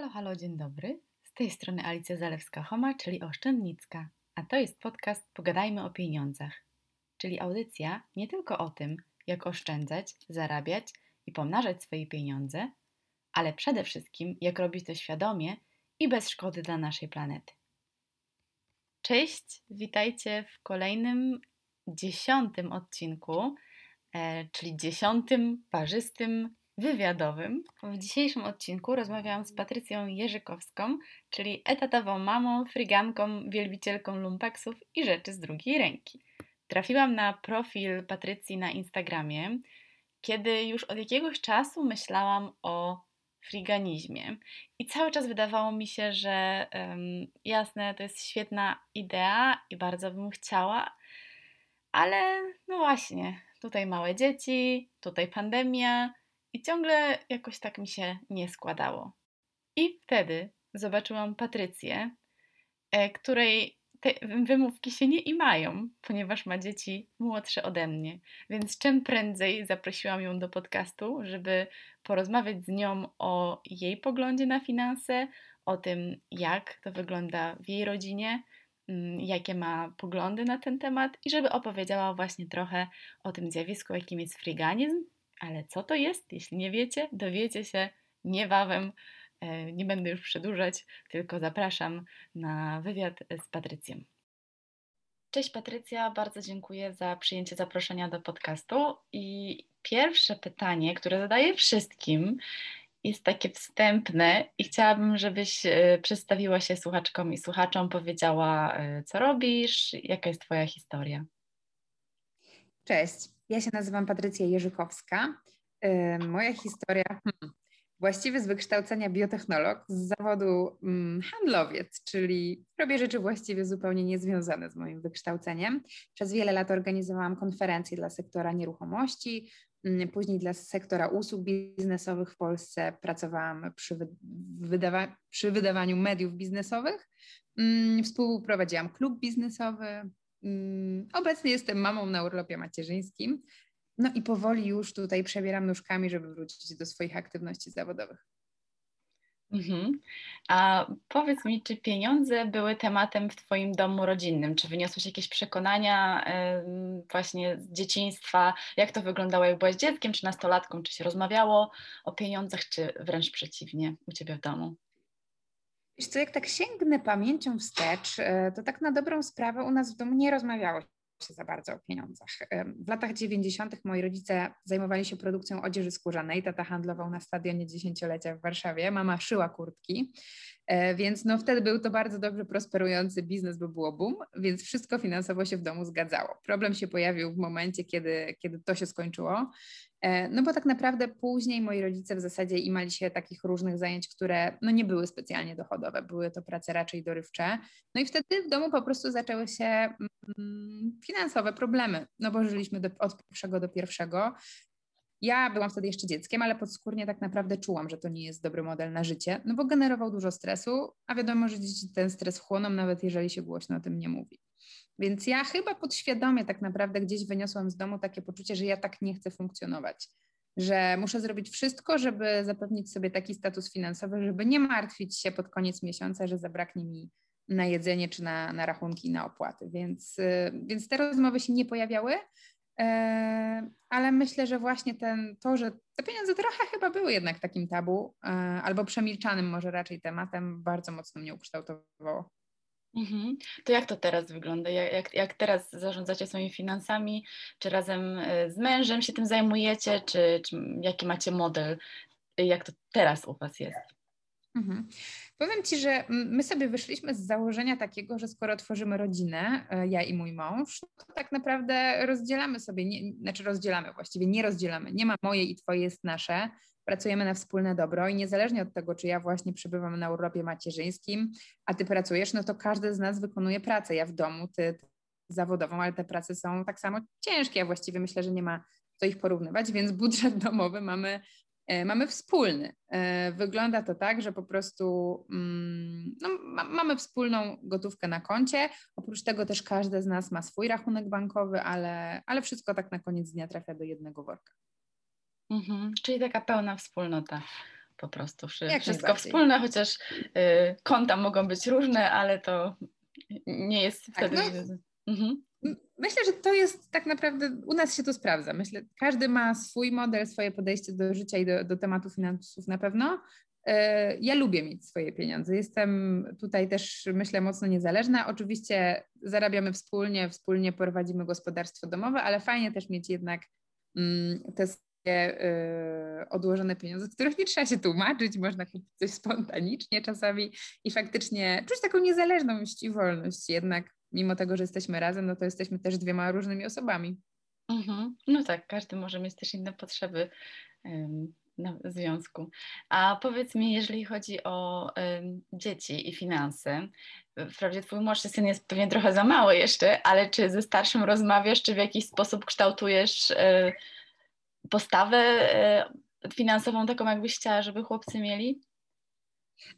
Halo, halo, dzień dobry. Z tej strony Alicja Zalewska-Homa, czyli Oszczędnicka, a to jest podcast Pogadajmy o pieniądzach, czyli audycja nie tylko o tym, jak oszczędzać, zarabiać i pomnażać swoje pieniądze, ale przede wszystkim jak robić to świadomie i bez szkody dla naszej planety. Cześć, witajcie w kolejnym dziesiątym odcinku, e, czyli dziesiątym parzystym wywiadowym. W dzisiejszym odcinku rozmawiałam z Patrycją Jerzykowską, czyli etatową mamą, friganką, wielbicielką lumpeksów i rzeczy z drugiej ręki. Trafiłam na profil Patrycji na Instagramie, kiedy już od jakiegoś czasu myślałam o friganizmie. I cały czas wydawało mi się, że um, jasne, to jest świetna idea i bardzo bym chciała, ale no właśnie, tutaj małe dzieci, tutaj pandemia, i ciągle jakoś tak mi się nie składało. I wtedy zobaczyłam Patrycję, e, której te wymówki się nie imają, ponieważ ma dzieci młodsze ode mnie. Więc czym prędzej zaprosiłam ją do podcastu, żeby porozmawiać z nią o jej poglądzie na finanse, o tym, jak to wygląda w jej rodzinie, mm, jakie ma poglądy na ten temat i żeby opowiedziała właśnie trochę o tym zjawisku, jakim jest friganizm, ale co to jest? Jeśli nie wiecie, dowiecie się niebawem. E, nie będę już przedłużać, tylko zapraszam na wywiad z Patrycją. Cześć Patrycja, bardzo dziękuję za przyjęcie zaproszenia do podcastu. I pierwsze pytanie, które zadaję wszystkim, jest takie wstępne i chciałabym, żebyś e, przedstawiła się słuchaczkom i słuchaczom, powiedziała, e, co robisz, jaka jest Twoja historia. Cześć. Ja się nazywam Patrycja Jerzykowska. Moja historia, hmm, właściwie z wykształcenia biotechnolog, z zawodu hmm, handlowiec, czyli robię rzeczy właściwie zupełnie niezwiązane z moim wykształceniem. Przez wiele lat organizowałam konferencje dla sektora nieruchomości, hmm, później dla sektora usług biznesowych w Polsce pracowałam przy, wydawa przy wydawaniu mediów biznesowych. Współprowadziłam klub biznesowy, Mm, obecnie jestem mamą na urlopie macierzyńskim. No i powoli już tutaj przebieram nóżkami, żeby wrócić do swoich aktywności zawodowych. Mhm. A powiedz mi, czy pieniądze były tematem w Twoim domu rodzinnym? Czy wyniosłeś jakieś przekonania yy, właśnie z dzieciństwa? Jak to wyglądało, jak byłaś dzieckiem, czy nastolatką? Czy się rozmawiało o pieniądzach, czy wręcz przeciwnie u Ciebie w domu? Wiesz co, jak tak sięgnę pamięcią wstecz, e, to tak na dobrą sprawę u nas w domu nie rozmawiało się za bardzo o pieniądzach. E, w latach 90. moi rodzice zajmowali się produkcją odzieży skórzanej. Tata handlował na stadionie dziesięciolecia w Warszawie, mama szyła kurtki, więc no wtedy był to bardzo dobrze prosperujący biznes, bo było boom, więc wszystko finansowo się w domu zgadzało. Problem się pojawił w momencie, kiedy, kiedy to się skończyło E, no bo tak naprawdę później moi rodzice w zasadzie imali się takich różnych zajęć, które no nie były specjalnie dochodowe, były to prace raczej dorywcze. No i wtedy w domu po prostu zaczęły się mm, finansowe problemy, no bo żyliśmy do, od pierwszego do pierwszego. Ja byłam wtedy jeszcze dzieckiem, ale podskórnie tak naprawdę czułam, że to nie jest dobry model na życie, no bo generował dużo stresu, a wiadomo, że dzieci ten stres chłoną, nawet jeżeli się głośno o tym nie mówi. Więc ja chyba podświadomie tak naprawdę gdzieś wyniosłam z domu takie poczucie, że ja tak nie chcę funkcjonować. Że muszę zrobić wszystko, żeby zapewnić sobie taki status finansowy, żeby nie martwić się pod koniec miesiąca, że zabraknie mi na jedzenie czy na, na rachunki, na opłaty. Więc, y, więc te rozmowy się nie pojawiały, ale myślę, że właśnie ten, to, że te pieniądze trochę chyba były jednak takim tabu, e, albo przemilczanym może raczej tematem, bardzo mocno mnie ukształtowało. Mhm. To jak to teraz wygląda? Jak, jak, jak teraz zarządzacie swoimi finansami? Czy razem e, z mężem się tym zajmujecie? Czy, czy jaki macie model? Jak to teraz u Was jest? Mhm. Powiem Ci, że my sobie wyszliśmy z założenia takiego, że skoro tworzymy rodzinę, e, ja i mój mąż, to tak naprawdę rozdzielamy sobie, nie, znaczy rozdzielamy właściwie, nie rozdzielamy. Nie ma moje i Twoje jest nasze pracujemy na wspólne dobro i niezależnie od tego, czy ja właśnie przebywam na urlopie macierzyńskim, a ty pracujesz, no to każdy z nas wykonuje pracę. Ja w domu, ty, ty zawodową, ale te prace są tak samo ciężkie. Ja właściwie myślę, że nie ma co ich porównywać, więc budżet domowy mamy, mamy wspólny. E, wygląda to tak, że po prostu mm, no, ma, mamy wspólną gotówkę na koncie. Oprócz tego też każdy z nas ma swój rachunek bankowy, ale, ale wszystko tak na koniec dnia trafia do jednego worka. Mhm, czyli taka pełna wspólnota po prostu. Wszystko wspólne, chociaż y, konta mogą być różne, ale to nie jest tak, wtedy... No, mhm. Myślę, że to jest tak naprawdę, u nas się to sprawdza. Myślę, każdy ma swój model, swoje podejście do życia i do, do tematu finansów na pewno. E, ja lubię mieć swoje pieniądze. Jestem tutaj też, myślę, mocno niezależna. Oczywiście zarabiamy wspólnie, wspólnie prowadzimy gospodarstwo domowe, ale fajnie też mieć jednak mm, te y, odłożone pieniądze, z których nie trzeba się tłumaczyć, można kupić coś spontanicznie czasami i faktycznie czuć taką niezależność i wolność. Jednak mimo tego, że jesteśmy razem, no to jesteśmy też dwiema różnymi osobami. Mhm. No tak, każdy może mieć też inne potrzeby na związku. A powiedz mi, jeżeli chodzi o dzieci i finanse, wprawdzie twój młodszy syn jest pewnie trochę za mały jeszcze, ale czy ze starszym rozmawiasz, czy w jakiś sposób kształtujesz y, postawę y, finansową taką, jakbyś chciała, żeby chłopcy mieli?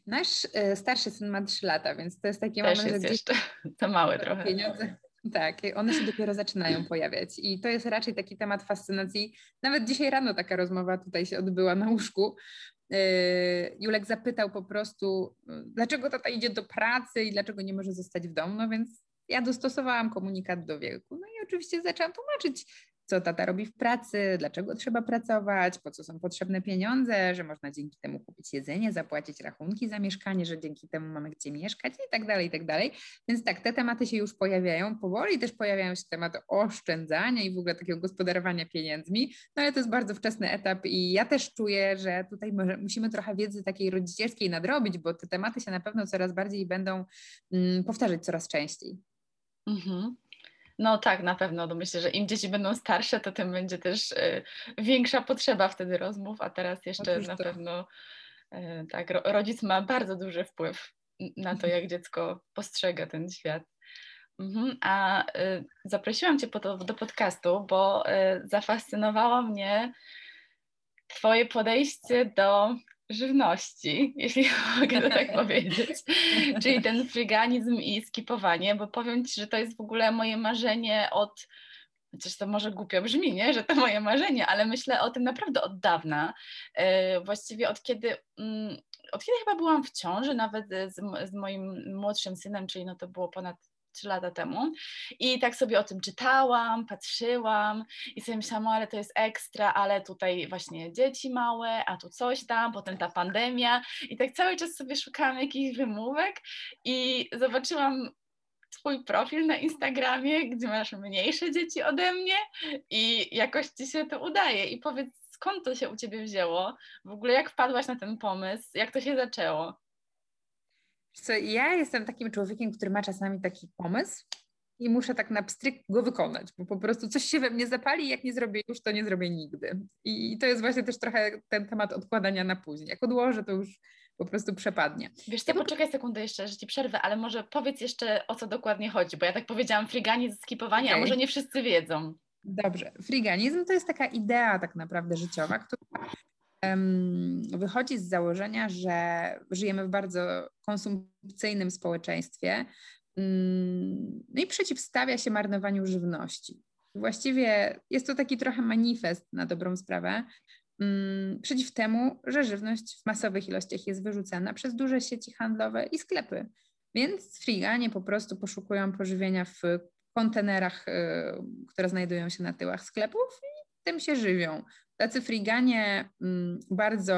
Nasz starszy syn ma 3 lata, więc to jest taki Też moment, jest że jeszcze to małe trochę. Pieniądze, tak, one się dopiero zaczynają pojawiać i to jest raczej taki temat fascynacji. Nawet dzisiaj rano taka rozmowa tutaj się odbyła na łóżku. Yy, Julek zapytał po prostu, dlaczego tata idzie do pracy i dlaczego nie może zostać w domu, no więc ja dostosowałam komunikat do wieku. No i oczywiście zaczęłam tłumaczyć, co tata robi w pracy, dlaczego trzeba pracować, po co są potrzebne pieniądze, że można dzięki temu kupić jedzenie, zapłacić rachunki za mieszkanie, że dzięki temu mamy gdzie mieszkać i tak dalej, i tak dalej. Więc tak, te tematy się już pojawiają. Powoli też pojawiają się tematy oszczędzania i w ogóle takiego gospodarowania pieniędzmi, no ale to jest bardzo wczesny etap i ja też czuję, że tutaj musimy trochę wiedzy takiej rodzicielskiej nadrobić, bo te tematy się na pewno coraz bardziej będą mm, powtarzać coraz częściej. Mhm. No tak, na pewno. No myślę, że im dzieci będą starsze, to tym będzie też y, większa potrzeba wtedy rozmów, a teraz jeszcze Otóż na to. pewno y, tak, ro, rodzic ma bardzo duży wpływ na to, jak dziecko postrzega ten świat. Mhm. A y, zaprosiłam Cię po to, do podcastu, bo zafascynowało mnie Twoje podejście do żywności, jeśli mogę to tak powiedzieć, czyli ten fryganizm i skipowanie, bo powiem Ci, że to jest w ogóle moje marzenie od, chociaż to może głupio brzmi, nie? że to moje marzenie, ale myślę o tym naprawdę od dawna, e, właściwie od kiedy, mm, od kiedy chyba byłam w ciąży, nawet z, z moim młodszym synem, czyli no to było ponad trzy lata temu i tak sobie o tym czytałam, patrzyłam i sobie myślałam, ale to jest ekstra, ale tutaj właśnie dzieci małe, a tu coś tam, potem ta pandemia i tak cały czas sobie szukałam jakichś wymówek i zobaczyłam Twój profil na Instagramie, gdzie masz mniejsze dzieci ode mnie i jakoś Ci się to udaje i powiedz, skąd to się u Ciebie wzięło? W ogóle jak wpadłaś na ten pomysł? Jak to się zaczęło? Co, ja jestem takim człowiekiem, który ma czasami taki pomysł i muszę tak na pstryk go wykonać, bo po prostu coś się we mnie zapali i jak nie zrobię już, to nie zrobię nigdy. I, to jest właśnie też trochę ten temat odkładania na później. Jak odłożę, to już po prostu przepadnie. Wiesz co, ja poczekaj sekundę jeszcze, że Ci przerwę, ale może powiedz jeszcze o co dokładnie chodzi, bo ja tak powiedziałam friganizm, skipowanie, okay. a może nie wszyscy wiedzą. Dobrze. Friganizm to jest taka idea tak naprawdę życiowa, która wychodzi z założenia, że żyjemy w bardzo konsumpcyjnym społeczeństwie mm, no i przeciwstawia się marnowaniu żywności. Właściwie jest to taki trochę manifest na dobrą sprawę mm, przeciw temu, że żywność w masowych ilościach jest wyrzucana przez duże sieci handlowe i sklepy. Więc friganie po prostu poszukują pożywienia w kontenerach, y, które znajdują się na tyłach sklepów tym się żywią. Tacy friganie mm, bardzo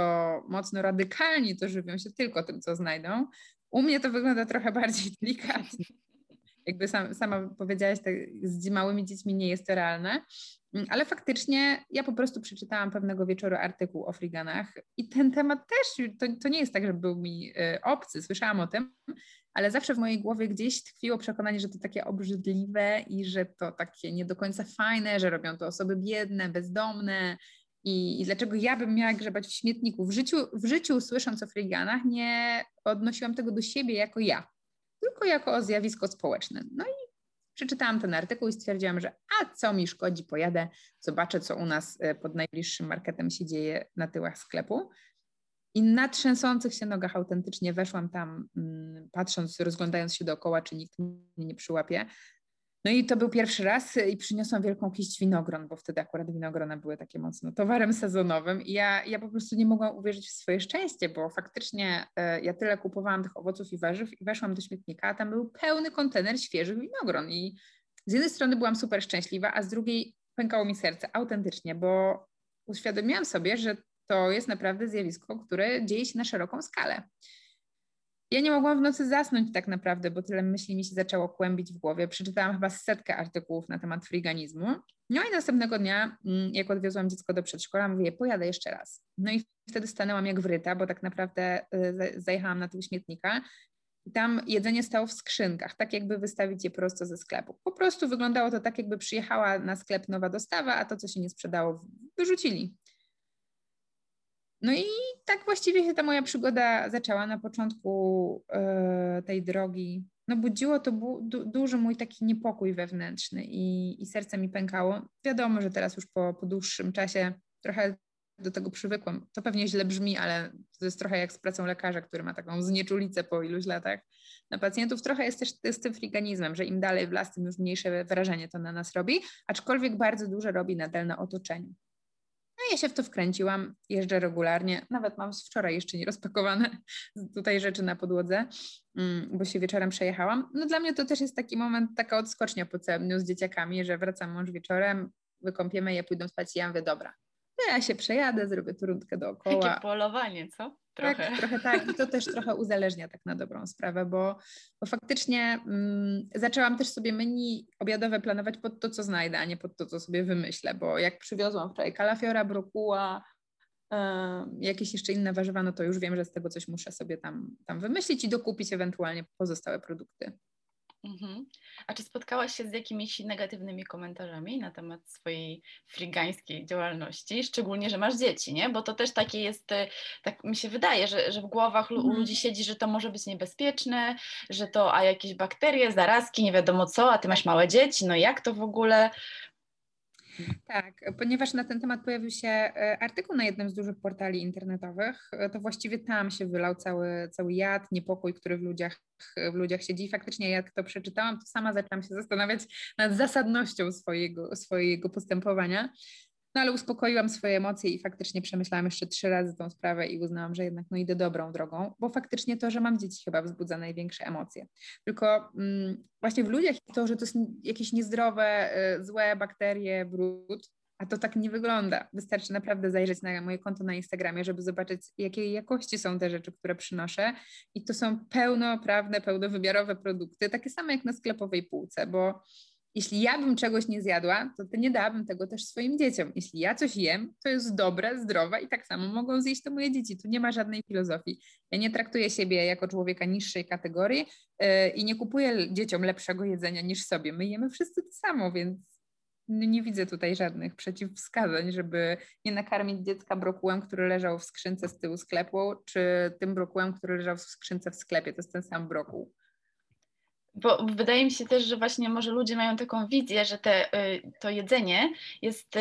mocno radykalni to żywią się tylko tym, co znajdą. U mnie to wygląda trochę bardziej delikatnie. Jakby sam, sama powiedziałaś, tak, z małymi dziećmi nie jest to realne, mm, ale faktycznie ja po prostu przeczytałam pewnego wieczoru artykuł o friganach i ten temat też, to, to nie jest tak, że był mi y, obcy, słyszałam o tym, ale zawsze w mojej głowie gdzieś tkwiło przekonanie, że to takie obrzydliwe i że to takie nie do końca fajne, że robią to osoby biedne, bezdomne, i, I, dlaczego ja bym miała grzebać w śmietniku? W życiu, w życiu słysząc o friganach, nie odnosiłam tego do siebie jako ja, tylko jako o zjawisko społeczne. No i przeczytałam ten artykuł i stwierdziłam, że a co mi szkodzi, pojadę, zobaczę, co u nas e, pod najbliższym marketem się dzieje na tyłach sklepu. I na trzęsących się nogach autentycznie weszłam tam, mm, patrząc, rozglądając się dookoła, czy nikt mnie nie przyłapie. No i to był pierwszy raz i przyniosłam wielką kiść winogron, bo wtedy akurat winogrona były takie mocno towarem sezonowym i ja, ja po prostu nie mogłam uwierzyć w swoje szczęście, bo faktycznie e, ja tyle kupowałam tych owoców i warzyw i weszłam do śmietnika, a tam był pełny kontener świeżych winogron i z jednej strony byłam super szczęśliwa, a z drugiej pękało mi serce autentycznie, bo uświadomiłam sobie, że to jest naprawdę zjawisko, które dzieje się na szeroką skalę. Ja nie mogłam w nocy zasnąć tak naprawdę, bo tyle myśli mi się zaczęło kłębić w głowie. Przeczytałam chyba setkę artykułów na temat friganizmu. No i następnego dnia, mm, jak odwiozłam dziecko do przedszkola, mówię, pojadę jeszcze raz. No i wtedy stanęłam jak wryta, bo tak naprawdę y, zajechałam na tył śmietnika i tam jedzenie stało w skrzynkach, tak jakby wystawić je prosto ze sklepu. Po prostu wyglądało to tak, jakby przyjechała na sklep nowa dostawa, a to, co się nie sprzedało, wyrzucili. No i tak właściwie się ta moja przygoda zaczęła na początku e, tej drogi. No budziło to bu du duży mój taki niepokój wewnętrzny i, i serce mi pękało. Wiadomo, że teraz już po, po dłuższym czasie trochę do tego przywykłam. To pewnie źle brzmi, ale to jest trochę jak z pracą lekarza, który ma taką znieczulicę po iluś latach na pacjentów. Trochę jest też z tym friganizmem, że im dalej w las, tym już mniejsze wrażenie to na nas robi, aczkolwiek bardzo duże robi nadal na otoczeniu. No ja się w to wkręciłam, jeżdżę regularnie, nawet mam z wczoraj jeszcze nie rozpakowane tutaj rzeczy na podłodze, mm, bo się wieczorem przejechałam. No dla mnie to też jest taki moment, taka odskocznia po całym dniu z dzieciakami, że wracam mąż wieczorem, wykąpiemy je, pójdą spać i ja mówię, dobra, to ja się przejadę, zrobię tu rundkę dookoła. Takie polowanie, co? Trochę. Tak, trochę tak. I to też trochę uzależnia tak na dobrą sprawę, bo, bo faktycznie mm, zaczęłam też sobie menu obiadowe planować pod to, co znajdę, a nie pod to, co sobie wymyślę, bo jak przywiozłam wczoraj kalafiora, brokuła, y, jakieś jeszcze inne warzywa, no to już wiem, że z tego coś muszę sobie tam, tam wymyślić i dokupić ewentualnie pozostałe produkty. Mhm. A czy spotkałaś się z jakimiś negatywnymi komentarzami na temat swojej frigańskiej działalności? Szczególnie, że masz dzieci, nie? Bo to też takie jest, e, tak mi się wydaje, że, że w głowach u mhm. ludzi siedzi, że to może być niebezpieczne, że to, a jakieś bakterie, zarazki, nie wiadomo co, a ty masz małe dzieci, no jak to w ogóle? Tak, ponieważ na ten temat pojawił się e, artykuł na jednym z dużych portali internetowych, e, to właściwie tam się wylał cały, cały jad, niepokój, który w ludziach, w ludziach siedzi. I faktycznie jak to przeczytałam, to sama zaczęłam się zastanawiać nad zasadnością swojego, swojego postępowania. No ale uspokoiłam swoje emocje i faktycznie przemyślałam jeszcze trzy razy tą sprawę i uznałam, że jednak no idę dobrą drogą, bo faktycznie to, że mam dzieci chyba wzbudza największe emocje. Tylko mm, właśnie w ludziach to, że to są jakieś niezdrowe, y, złe bakterie, brud, a to tak nie wygląda. Wystarczy naprawdę zajrzeć na moje konto na Instagramie, żeby zobaczyć, jakiej jakości są te rzeczy, które przynoszę. I to są pełnoprawne, pełnowymiarowe produkty, takie same jak na sklepowej półce, bo jeśli ja bym czegoś nie zjadła, to nie dałabym tego też swoim dzieciom. Jeśli ja coś jem, to jest dobre, zdrowe i tak samo mogą zjeść to moje dzieci. Tu nie ma żadnej filozofii. Ja nie traktuję siebie jako człowieka niższej kategorii yy, i nie kupuję dzieciom lepszego jedzenia niż sobie. My jemy wszyscy to samo, więc nie widzę tutaj żadnych przeciwwskazań, żeby nie nakarmić dziecka brokułem, który leżał w skrzynce z tyłu sklepu, czy tym brokułem, który leżał w skrzynce w sklepie. To jest ten sam brokuł. Bo wydaje mi się też, że właśnie może ludzie mają taką wizję, że te, y, to jedzenie jest, y,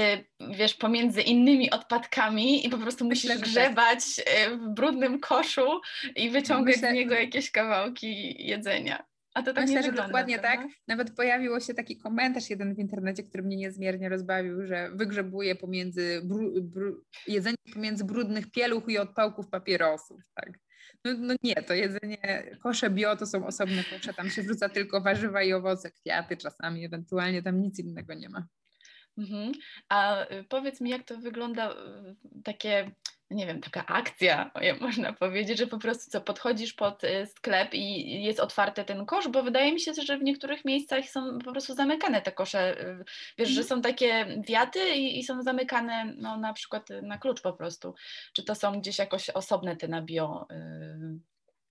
wiesz, pomiędzy innymi odpadkami i po prostu musisz Myślę, grzebać y, w brudnym koszu i wyciągać Myślę, z niego jakieś kawałki jedzenia. A to tak Myślę, nie wygląda, że dokładnie prawda? tak. Nawet pojawiło się taki komentarz jeden w internecie, który mnie niezmiernie rozbawił, że wygrzebuje pomiędzy bru, bru, jedzenie pomiędzy brudnych pieluch i odpałków papierosów. Tak. No, no, nie, to jedzenie, kosze bio to są osobne kosze, tam się wrzuca tylko warzywa i owoce, kwiaty czasami, ewentualnie tam nic innego nie ma. Mhm. A y, powiedz mi, jak to wygląda y, takie nie wiem, taka akcja, można powiedzieć, że po prostu co, podchodzisz pod y, sklep i jest otwarty ten kosz, bo wydaje mi się, że w niektórych miejscach są po prostu zamykane te kosze. Y, wiesz, że mhm. są takie wiaty i, i, są zamykane no, na przykład na klucz po prostu. Czy to są gdzieś jakoś osobne te na bio?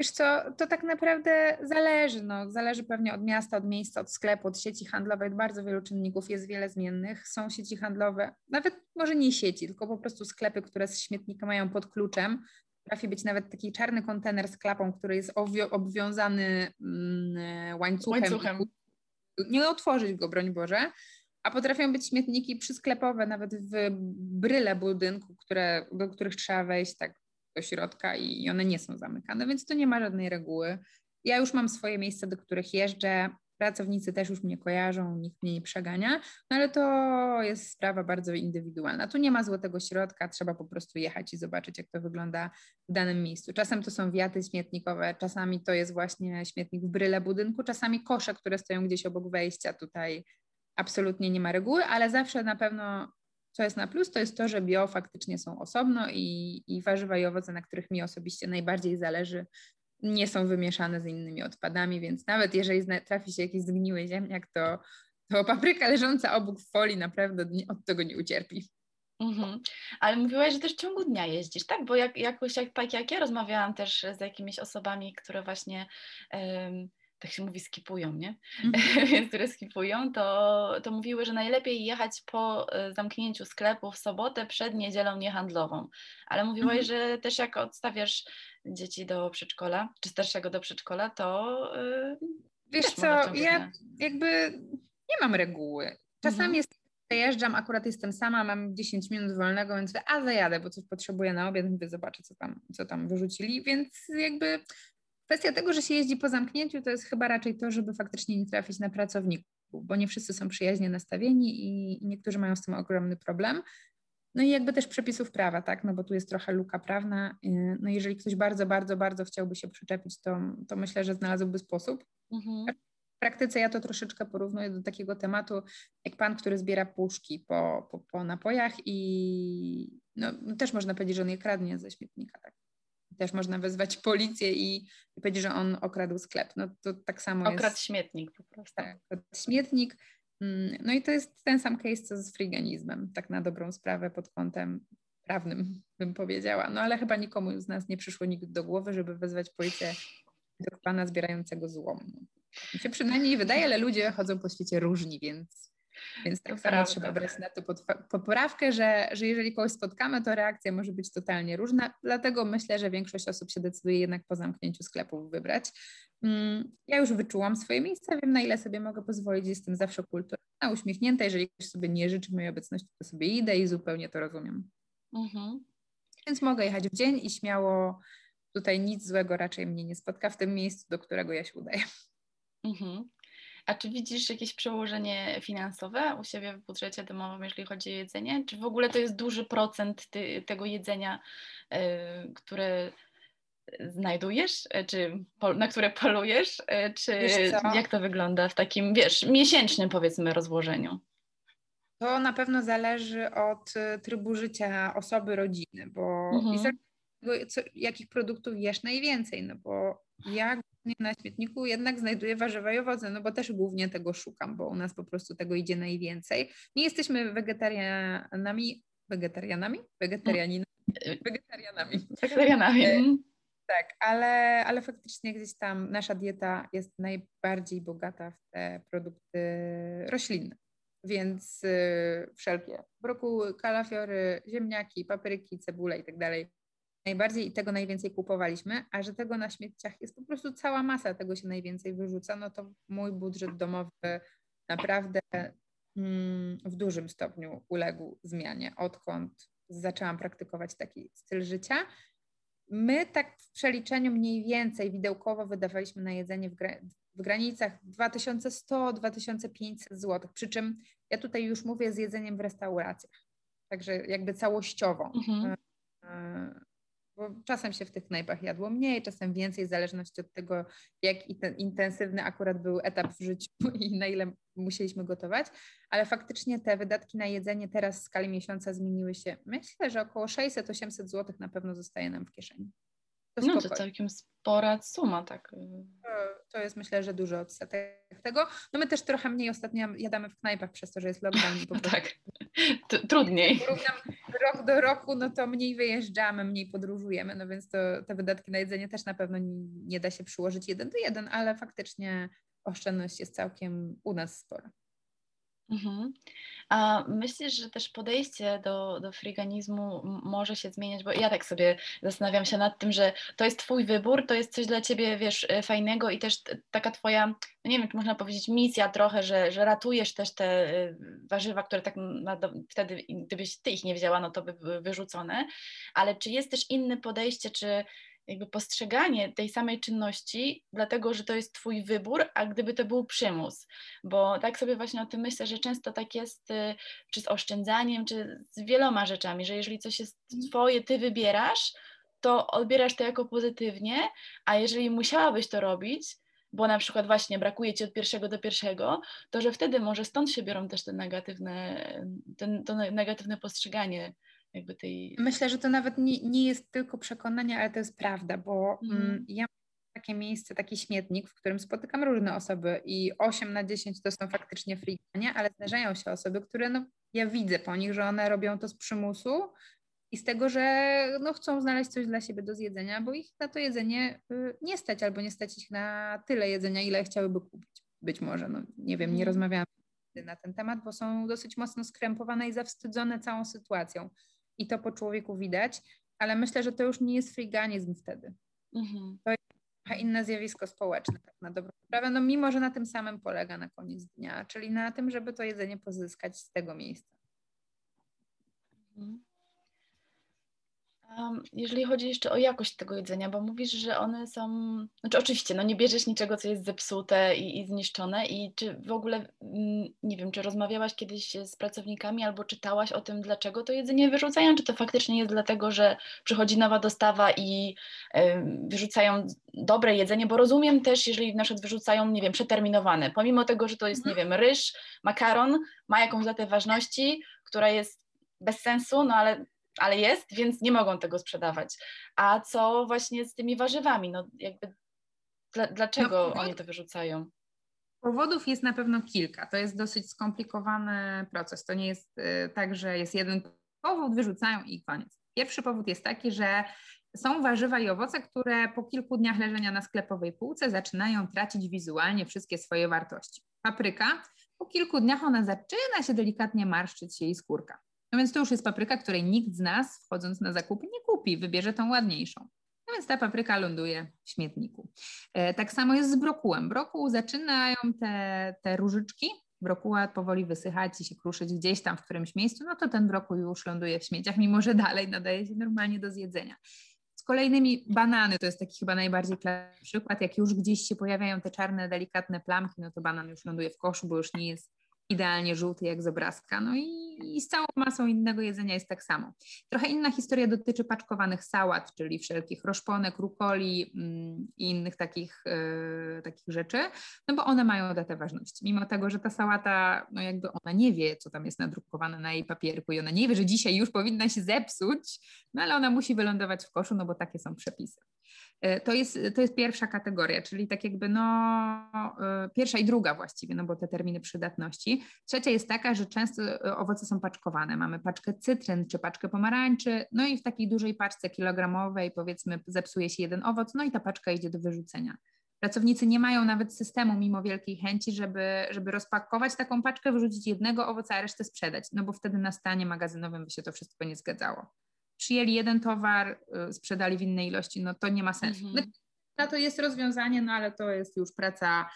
Wiesz co, to tak naprawdę zależy, no, zależy pewnie od miasta, od miejsca, od sklepu, od sieci handlowej, od bardzo wielu czynników, jest wiele zmiennych. Są sieci handlowe, nawet może nie sieci, tylko po prostu sklepy, które z śmietnika mają pod kluczem. Potrafi być nawet taki czarny kontener z klapą, który jest obwiązany mm, łańcuchem. łańcuchem. Nie otworzyć go, broń Boże. A potrafią być śmietniki przysklepowe, nawet w bryle budynku, które, do których trzeba wejść tak do środka i one nie są zamykane, więc to nie ma żadnej reguły. Ja już mam swoje miejsca, do których jeżdżę. pracownicy też już mnie kojarzą, nikt mnie nie przegania, no ale to jest sprawa bardzo indywidualna. Tu nie ma złotego środka, trzeba po prostu jechać i zobaczyć, jak to wygląda w danym miejscu. Czasem to są wiaty śmietnikowe, czasami to jest właśnie śmietnik w bryle budynku, czasami kosze, które stoją gdzieś obok wejścia. Tutaj absolutnie nie ma reguły, ale zawsze na pewno co jest na plus, to jest to, że bio faktycznie są osobno i, i warzywa i owoce, na których mi osobiście najbardziej zależy, nie są wymieszane z innymi odpadami, więc nawet jeżeli trafi się jakiś zgniły ziemniak, to, to papryka leżąca obok folii naprawdę od tego nie ucierpi. Mhm. Ale mówiłaś, że też w ciągu dnia jeździsz, tak? Bo jak, jakoś jak, tak jak ja rozmawiałam też z jakimiś osobami, które właśnie tak się mówi, skipują, nie? Mm. Więc które skipują, to, to mówiły, że najlepiej jechać po e, zamknięciu sklepu w sobotę przed niedzielą niehandlową. Ale mówiłaś, mm. że też jak odstawiasz dzieci do przedszkola, czy starszego do przedszkola, to. Yy, Wiesz co, ja jakby nie mam reguły. Czasami mm. jest Przejeżdżam, akurat jestem sama, mam 10 minut wolnego, więc a zajadę, bo coś potrzebuję na obiad, mówię, zobaczę, co tam, co tam wyrzucili, więc jakby Kwestia tego, że się jeździ po zamknięciu, to jest chyba raczej to, żeby faktycznie nie trafić na pracowników, bo nie wszyscy są przyjaźnie nastawieni i, niektórzy mają z tym ogromny problem. No i jakby też przepisów prawa, tak, no bo tu jest trochę luka prawna. Y, no jeżeli ktoś bardzo, bardzo, bardzo chciałby się przyczepić, to, to myślę, że znalazłby sposób. Mhm. W praktyce ja to troszeczkę porównuję do takiego tematu, jak pan, który zbiera puszki po, po, po napojach i no, też można powiedzieć, że on je kradnie ze śmietnika, tak też można wezwać policję i, i powiedzieć, że on okradł sklep. No to tak samo Okradł jest, śmietnik po prostu. Tak, śmietnik. Mm, no i to jest ten sam case, co z friganizmem, tak na dobrą sprawę pod kątem prawnym, bym powiedziała. No ale chyba nikomu z nas nie przyszło nigdy do głowy, żeby wezwać policję do pana zbierającego złom. Mi się przynajmniej wydaje, ale ludzie chodzą po świecie różni, więc więc tak samo trzeba brać na to poprawkę, że, że jeżeli kogoś spotkamy, to reakcja może być totalnie różna. Dlatego myślę, że większość osób się decyduje jednak po zamknięciu sklepów wybrać. Mm, ja już wyczułam swoje miejsce, wiem na ile sobie mogę pozwolić, jestem zawsze kulturalna, uśmiechnięta. Jeżeli ktoś sobie nie życzy mojej obecności, to sobie idę i zupełnie to rozumiem. Mhm. Więc mogę jechać w dzień i śmiało tutaj nic złego raczej mnie nie spotka w tym miejscu, do którego ja się udaję. Mhm. A czy widzisz jakieś przełożenie finansowe u siebie w budżecie domowym, jeżeli chodzi o jedzenie? Czy w ogóle to jest duży procent ty, tego jedzenia, y, które znajdujesz, e, czy po, na które polujesz, y, czy jak to wygląda w takim, wiesz, miesięcznym powiedzmy rozłożeniu? To na pewno zależy od trybu życia osoby, rodziny, bo mhm. i jakich produktów jesz najwięcej, no bo ja na śmietniku jednak znajduję warzywa i owoce, no bo też głównie tego szukam, bo u nas po prostu tego idzie najwięcej. Nie jesteśmy wegetarianami, wegetarianami? Wegetarianinami? Wegetarianami. Wegetarianami. E, mhm. Tak, ale, ale faktycznie gdzieś tam nasza dieta jest najbardziej bogata w te produkty roślinne. Więc y, wszelkie brokuły, kalafiory, ziemniaki, papryki, cebule i tak dalej najbardziej i tego najwięcej kupowaliśmy, a że tego na śmieciach jest po prostu cała masa, tego się najwięcej wyrzuca, no to mój budżet domowy naprawdę mm, w dużym stopniu uległ zmianie, odkąd zaczęłam praktykować taki styl życia. My tak w przeliczeniu mniej więcej widełkowo wydawaliśmy na jedzenie w, gra w granicach 2100-2500 zł, przy czym ja tutaj już mówię z jedzeniem w restauracjach, także jakby całościowo. Mhm. Bo czasem się w tych knajpach jadło mniej, czasem więcej, w zależności od tego, jak intensywny akurat był etap w życiu i na ile musieliśmy gotować, ale faktycznie te wydatki na jedzenie teraz w skali miesiąca zmieniły się. Myślę, że około 600-800 zł na pewno zostaje nam w kieszeni. To no to całkiem spora suma, tak. To, jest myślę, że duży odsetek tego. No my też trochę mniej ostatnio jadamy w knajpach przez to, że jest lockdown. Po tak, trudniej. Porównam rok do roku, no to mniej wyjeżdżamy, mniej podróżujemy, no więc to, te wydatki na jedzenie też na pewno nie da się przyłożyć jeden do jeden, ale faktycznie oszczędność jest całkiem u nas spora. Mhm. A myślisz, że też podejście do, do friganizmu może się zmieniać, bo ja tak sobie zastanawiam się nad tym, że to jest twój wybór, to jest coś dla ciebie, wiesz, e, fajnego i też taka twoja, no nie wiem, czy można powiedzieć misja trochę, że, że ratujesz też te e, warzywa, które tak na, wtedy, gdybyś ty ich nie wzięła, no to by były wyrzucone, ale czy jest też inne podejście, czy jakby postrzeganie tej samej czynności, dlatego że to jest Twój wybór, a gdyby to był przymus. Bo tak sobie właśnie o tym myślę, że często tak jest y, czy z oszczędzaniem, czy z wieloma rzeczami, że jeżeli coś jest mhm. Twoje, Ty wybierasz, to odbierasz to jako pozytywnie, a jeżeli musiałabyś to robić, bo na przykład właśnie brakuje ci od pierwszego do pierwszego, to że wtedy może stąd się biorą też te negatywne, ten, to negatywne postrzeganie jakby tej... Myślę, że to nawet nie, nie jest tylko przekonanie, ale to jest prawda, bo mm. mm ja mam takie miejsce, taki śmietnik, w którym spotykam różne osoby i 8 na 10 to są faktycznie frikanie, ale zdarzają się osoby, które no, ja widzę po nich, że one robią to z przymusu i z tego, że no, chcą znaleźć coś dla siebie do zjedzenia, bo ich na to jedzenie y, nie stać albo nie stać ich na tyle jedzenia, ile chciałyby kupić. Być może, no nie wiem, nie mhm. rozmawiałam na ten temat, bo są dosyć mocno skrępowane i zawstydzone całą sytuacją i to po człowieku widać, ale myślę, że to już nie jest friganizm wtedy. Mhm. To jest trochę inne zjawisko społeczne, tak na dobrą sprawę, no mimo, że na tym samym polega na koniec dnia, czyli na tym, żeby to jedzenie pozyskać z tego miejsca. Mhm. Jeżeli chodzi jeszcze o jakość tego jedzenia, bo mówisz, że one są, znaczy oczywiście, no nie bierzesz niczego, co jest zepsute i, i zniszczone i czy w ogóle, mm, nie wiem, czy rozmawiałaś kiedyś z pracownikami albo czytałaś o tym, dlaczego to jedzenie wyrzucają, czy to faktycznie jest dlatego, że przychodzi nowa dostawa i y, wyrzucają dobre jedzenie, bo rozumiem też, jeżeli na przykład wyrzucają, nie wiem, przeterminowane, pomimo tego, że to jest, nie mhm. wiem, ryż, makaron, ma jakąś datę ważności, która jest bez sensu, no ale ale jest, więc nie mogą tego sprzedawać. A co właśnie z tymi warzywami? No jakby dla, dlaczego no, oni to wyrzucają? Powodów jest na pewno kilka. To jest dosyć skomplikowany proces. To nie jest y, tak, że jest jeden powód, wyrzucają i koniec. Pierwszy powód jest taki, że są warzywa i owoce, które po kilku dniach leżenia na sklepowej półce zaczynają tracić wizualnie wszystkie swoje wartości. Papryka, po kilku dniach ona zaczyna się delikatnie marszczyć jej skórka. No więc to już jest papryka, której nikt z nas wchodząc na zakupy nie kupi, wybierze tą ładniejszą. No więc ta papryka ląduje w śmietniku. E, tak samo jest z brokułem. Brokuł zaczynają te, te różyczki, brokuła powoli wysychać i się kruszyć gdzieś tam w którymś miejscu, no to ten brokuł już ląduje w śmieciach, mimo że dalej nadaje się normalnie do zjedzenia. Z kolejnymi banany, to jest taki chyba najbardziej przykład, jak już gdzieś się pojawiają te czarne, delikatne plamki, no to banan już ląduje w koszu, bo już nie jest idealnie żółty jak z obrazka. No i, i, z całą masą innego jedzenia jest tak samo. Trochę inna historia dotyczy paczkowanych sałat, czyli wszelkich roszponek, rukoli mm, i innych takich, y, takich rzeczy, no bo one mają datę ważności. Mimo tego, że ta sałata, no jakby ona nie wie, co tam jest nadrukowane na jej papierku i ona nie wie, że dzisiaj już powinna się zepsuć, no ale ona musi wylądować w koszu, no bo takie są przepisy. E, to jest, to jest pierwsza kategoria, czyli tak jakby no, e, pierwsza i druga właściwie, no bo te terminy przydatności. Trzecia jest taka, że często e, owoce są paczkowane. Mamy paczkę cytryn czy paczkę pomarańczy, no i w takiej dużej paczce kilogramowej powiedzmy zepsuje się jeden owoc, no i ta paczka idzie do wyrzucenia. Pracownicy nie mają nawet systemu, mimo wielkiej chęci, żeby, żeby rozpakować taką paczkę, wyrzucić jednego owoca, a resztę sprzedać, no bo wtedy na stanie magazynowym by się to wszystko nie zgadzało przyjęli jeden towar, y, sprzedali w innej ilości, no to nie ma sensu. Mhm. To jest rozwiązanie, no ale to jest już praca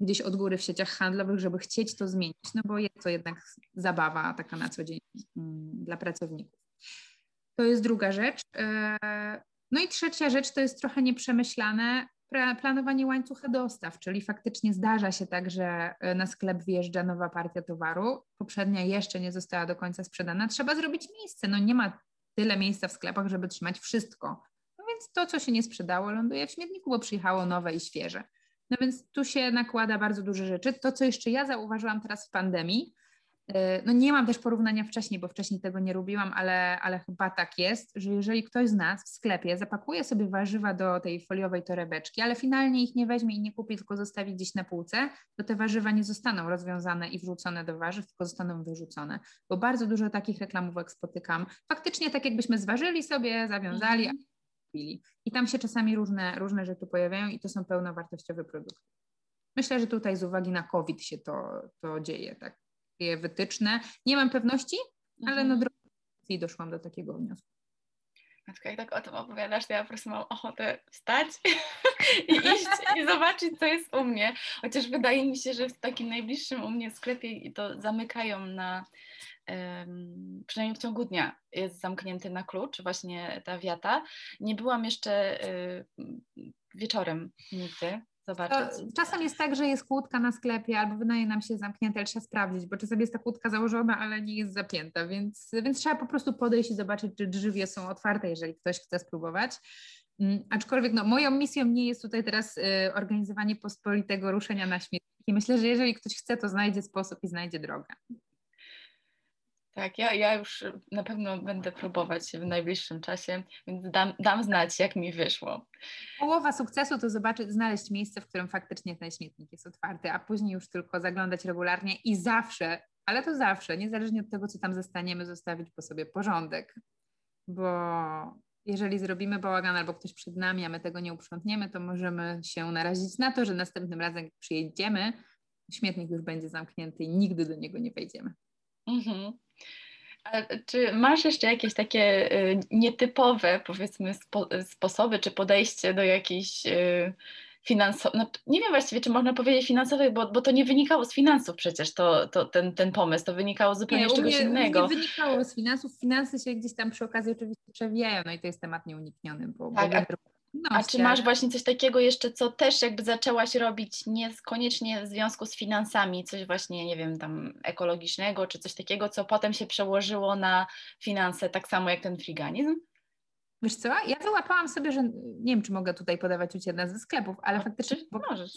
gdzieś od góry w sieciach handlowych, żeby chcieć to zmienić, no bo jest to jednak zabawa taka na co dzień mm, dla pracowników. To jest druga rzecz. E, no i trzecia rzecz to jest trochę nieprzemyślane planowanie łańcucha dostaw, czyli faktycznie zdarza się tak, że e, na sklep wjeżdża nowa partia towaru, poprzednia jeszcze nie została do końca sprzedana, trzeba zrobić miejsce, no nie ma tyle miejsca w sklepach, żeby trzymać wszystko. No więc to, co się nie sprzedało, ląduje w śmietniku, bo przyjechało nowe i świeże. No więc tu się nakłada bardzo dużo rzeczy. To, co jeszcze ja zauważyłam teraz w pandemii, no nie mam też porównania wcześniej, bo wcześniej tego nie robiłam, ale, ale chyba tak jest, że jeżeli ktoś z nas w sklepie zapakuje sobie warzywa do tej foliowej torebeczki, ale finalnie ich nie weźmie i nie kupi, tylko zostawi gdzieś na półce, to te warzywa nie zostaną rozwiązane i wrzucone do warzyw, tylko zostaną wyrzucone, bo bardzo dużo takich reklamówek spotykam. Faktycznie tak jakbyśmy zważyli sobie, zawiązali, mm. I tam się czasami różne, różne rzeczy pojawiają i to są pełnowartościowe produkty. Myślę, że tutaj z uwagi na COVID się to, to dzieje, tak wytyczne. Nie mam pewności, ale mhm. na drodze doszłam do takiego wniosku. Matka, jak tak o tym opowiadasz, to ja po prostu mam ochotę wstać i iść i zobaczyć, co jest u mnie. Chociaż wydaje mi się, że w takim najbliższym u mnie sklepie to zamykają na przynajmniej w ciągu dnia jest zamknięty na klucz, właśnie ta wiata. Nie byłam jeszcze y, wieczorem nigdy. Zobaczyć. czasem jest tak, że jest kłódka na sklepie albo wydaje nam się zamknięta, ale trzeba sprawdzić, bo czasem jest ta kłódka założona, ale nie jest zapięta, więc, więc trzeba po prostu podejść i zobaczyć, czy drzwi są otwarte, jeżeli ktoś chce spróbować. Mm, aczkolwiek no, moją misją nie jest tutaj teraz y, organizowanie pospolitego ruszenia na śmietniki. Myślę, że jeżeli ktoś chce, to znajdzie sposób i znajdzie drogę. Tak, ja, ja już na pewno będę próbować w najbliższym czasie, więc dam, dam znać, jak mi wyszło. Połowa sukcesu to zobaczyć, znaleźć miejsce, w którym faktycznie ten śmietnik jest otwarty, a później już tylko zaglądać regularnie i zawsze, ale to zawsze, niezależnie od tego, co tam zostaniemy, zostawić po sobie porządek. Bo jeżeli zrobimy bałagan albo ktoś przed nami, a my tego nie uprzątniemy, to możemy się narazić na to, że następnym razem, jak przyjedziemy, śmietnik już będzie zamknięty i nigdy do niego nie wejdziemy. Mhm. A czy masz jeszcze jakieś takie y, nietypowe, powiedzmy, spo, sposoby czy podejście do jakiejś y, finansowych, no, nie wiem właściwie, czy można powiedzieć finansowych, bo, bo to nie wynikało z finansów przecież, to, to ten, ten pomysł, to wynikało zupełnie z czegoś innego. Nie wynikało z finansów, finanse się gdzieś tam przy okazji oczywiście przewijają, no i to jest temat nieunikniony, bo, tak, bo a czy masz właśnie coś takiego jeszcze, co też jakby zaczęłaś robić niekoniecznie w związku z finansami, coś właśnie, nie wiem, tam ekologicznego, czy coś takiego, co potem się przełożyło na finanse, tak samo jak ten friganizm? Wiesz co, ja wyłapałam sobie, że nie wiem, czy mogę tutaj podawać u Ciebie ze sklepów, ale no, faktycznie... Możesz.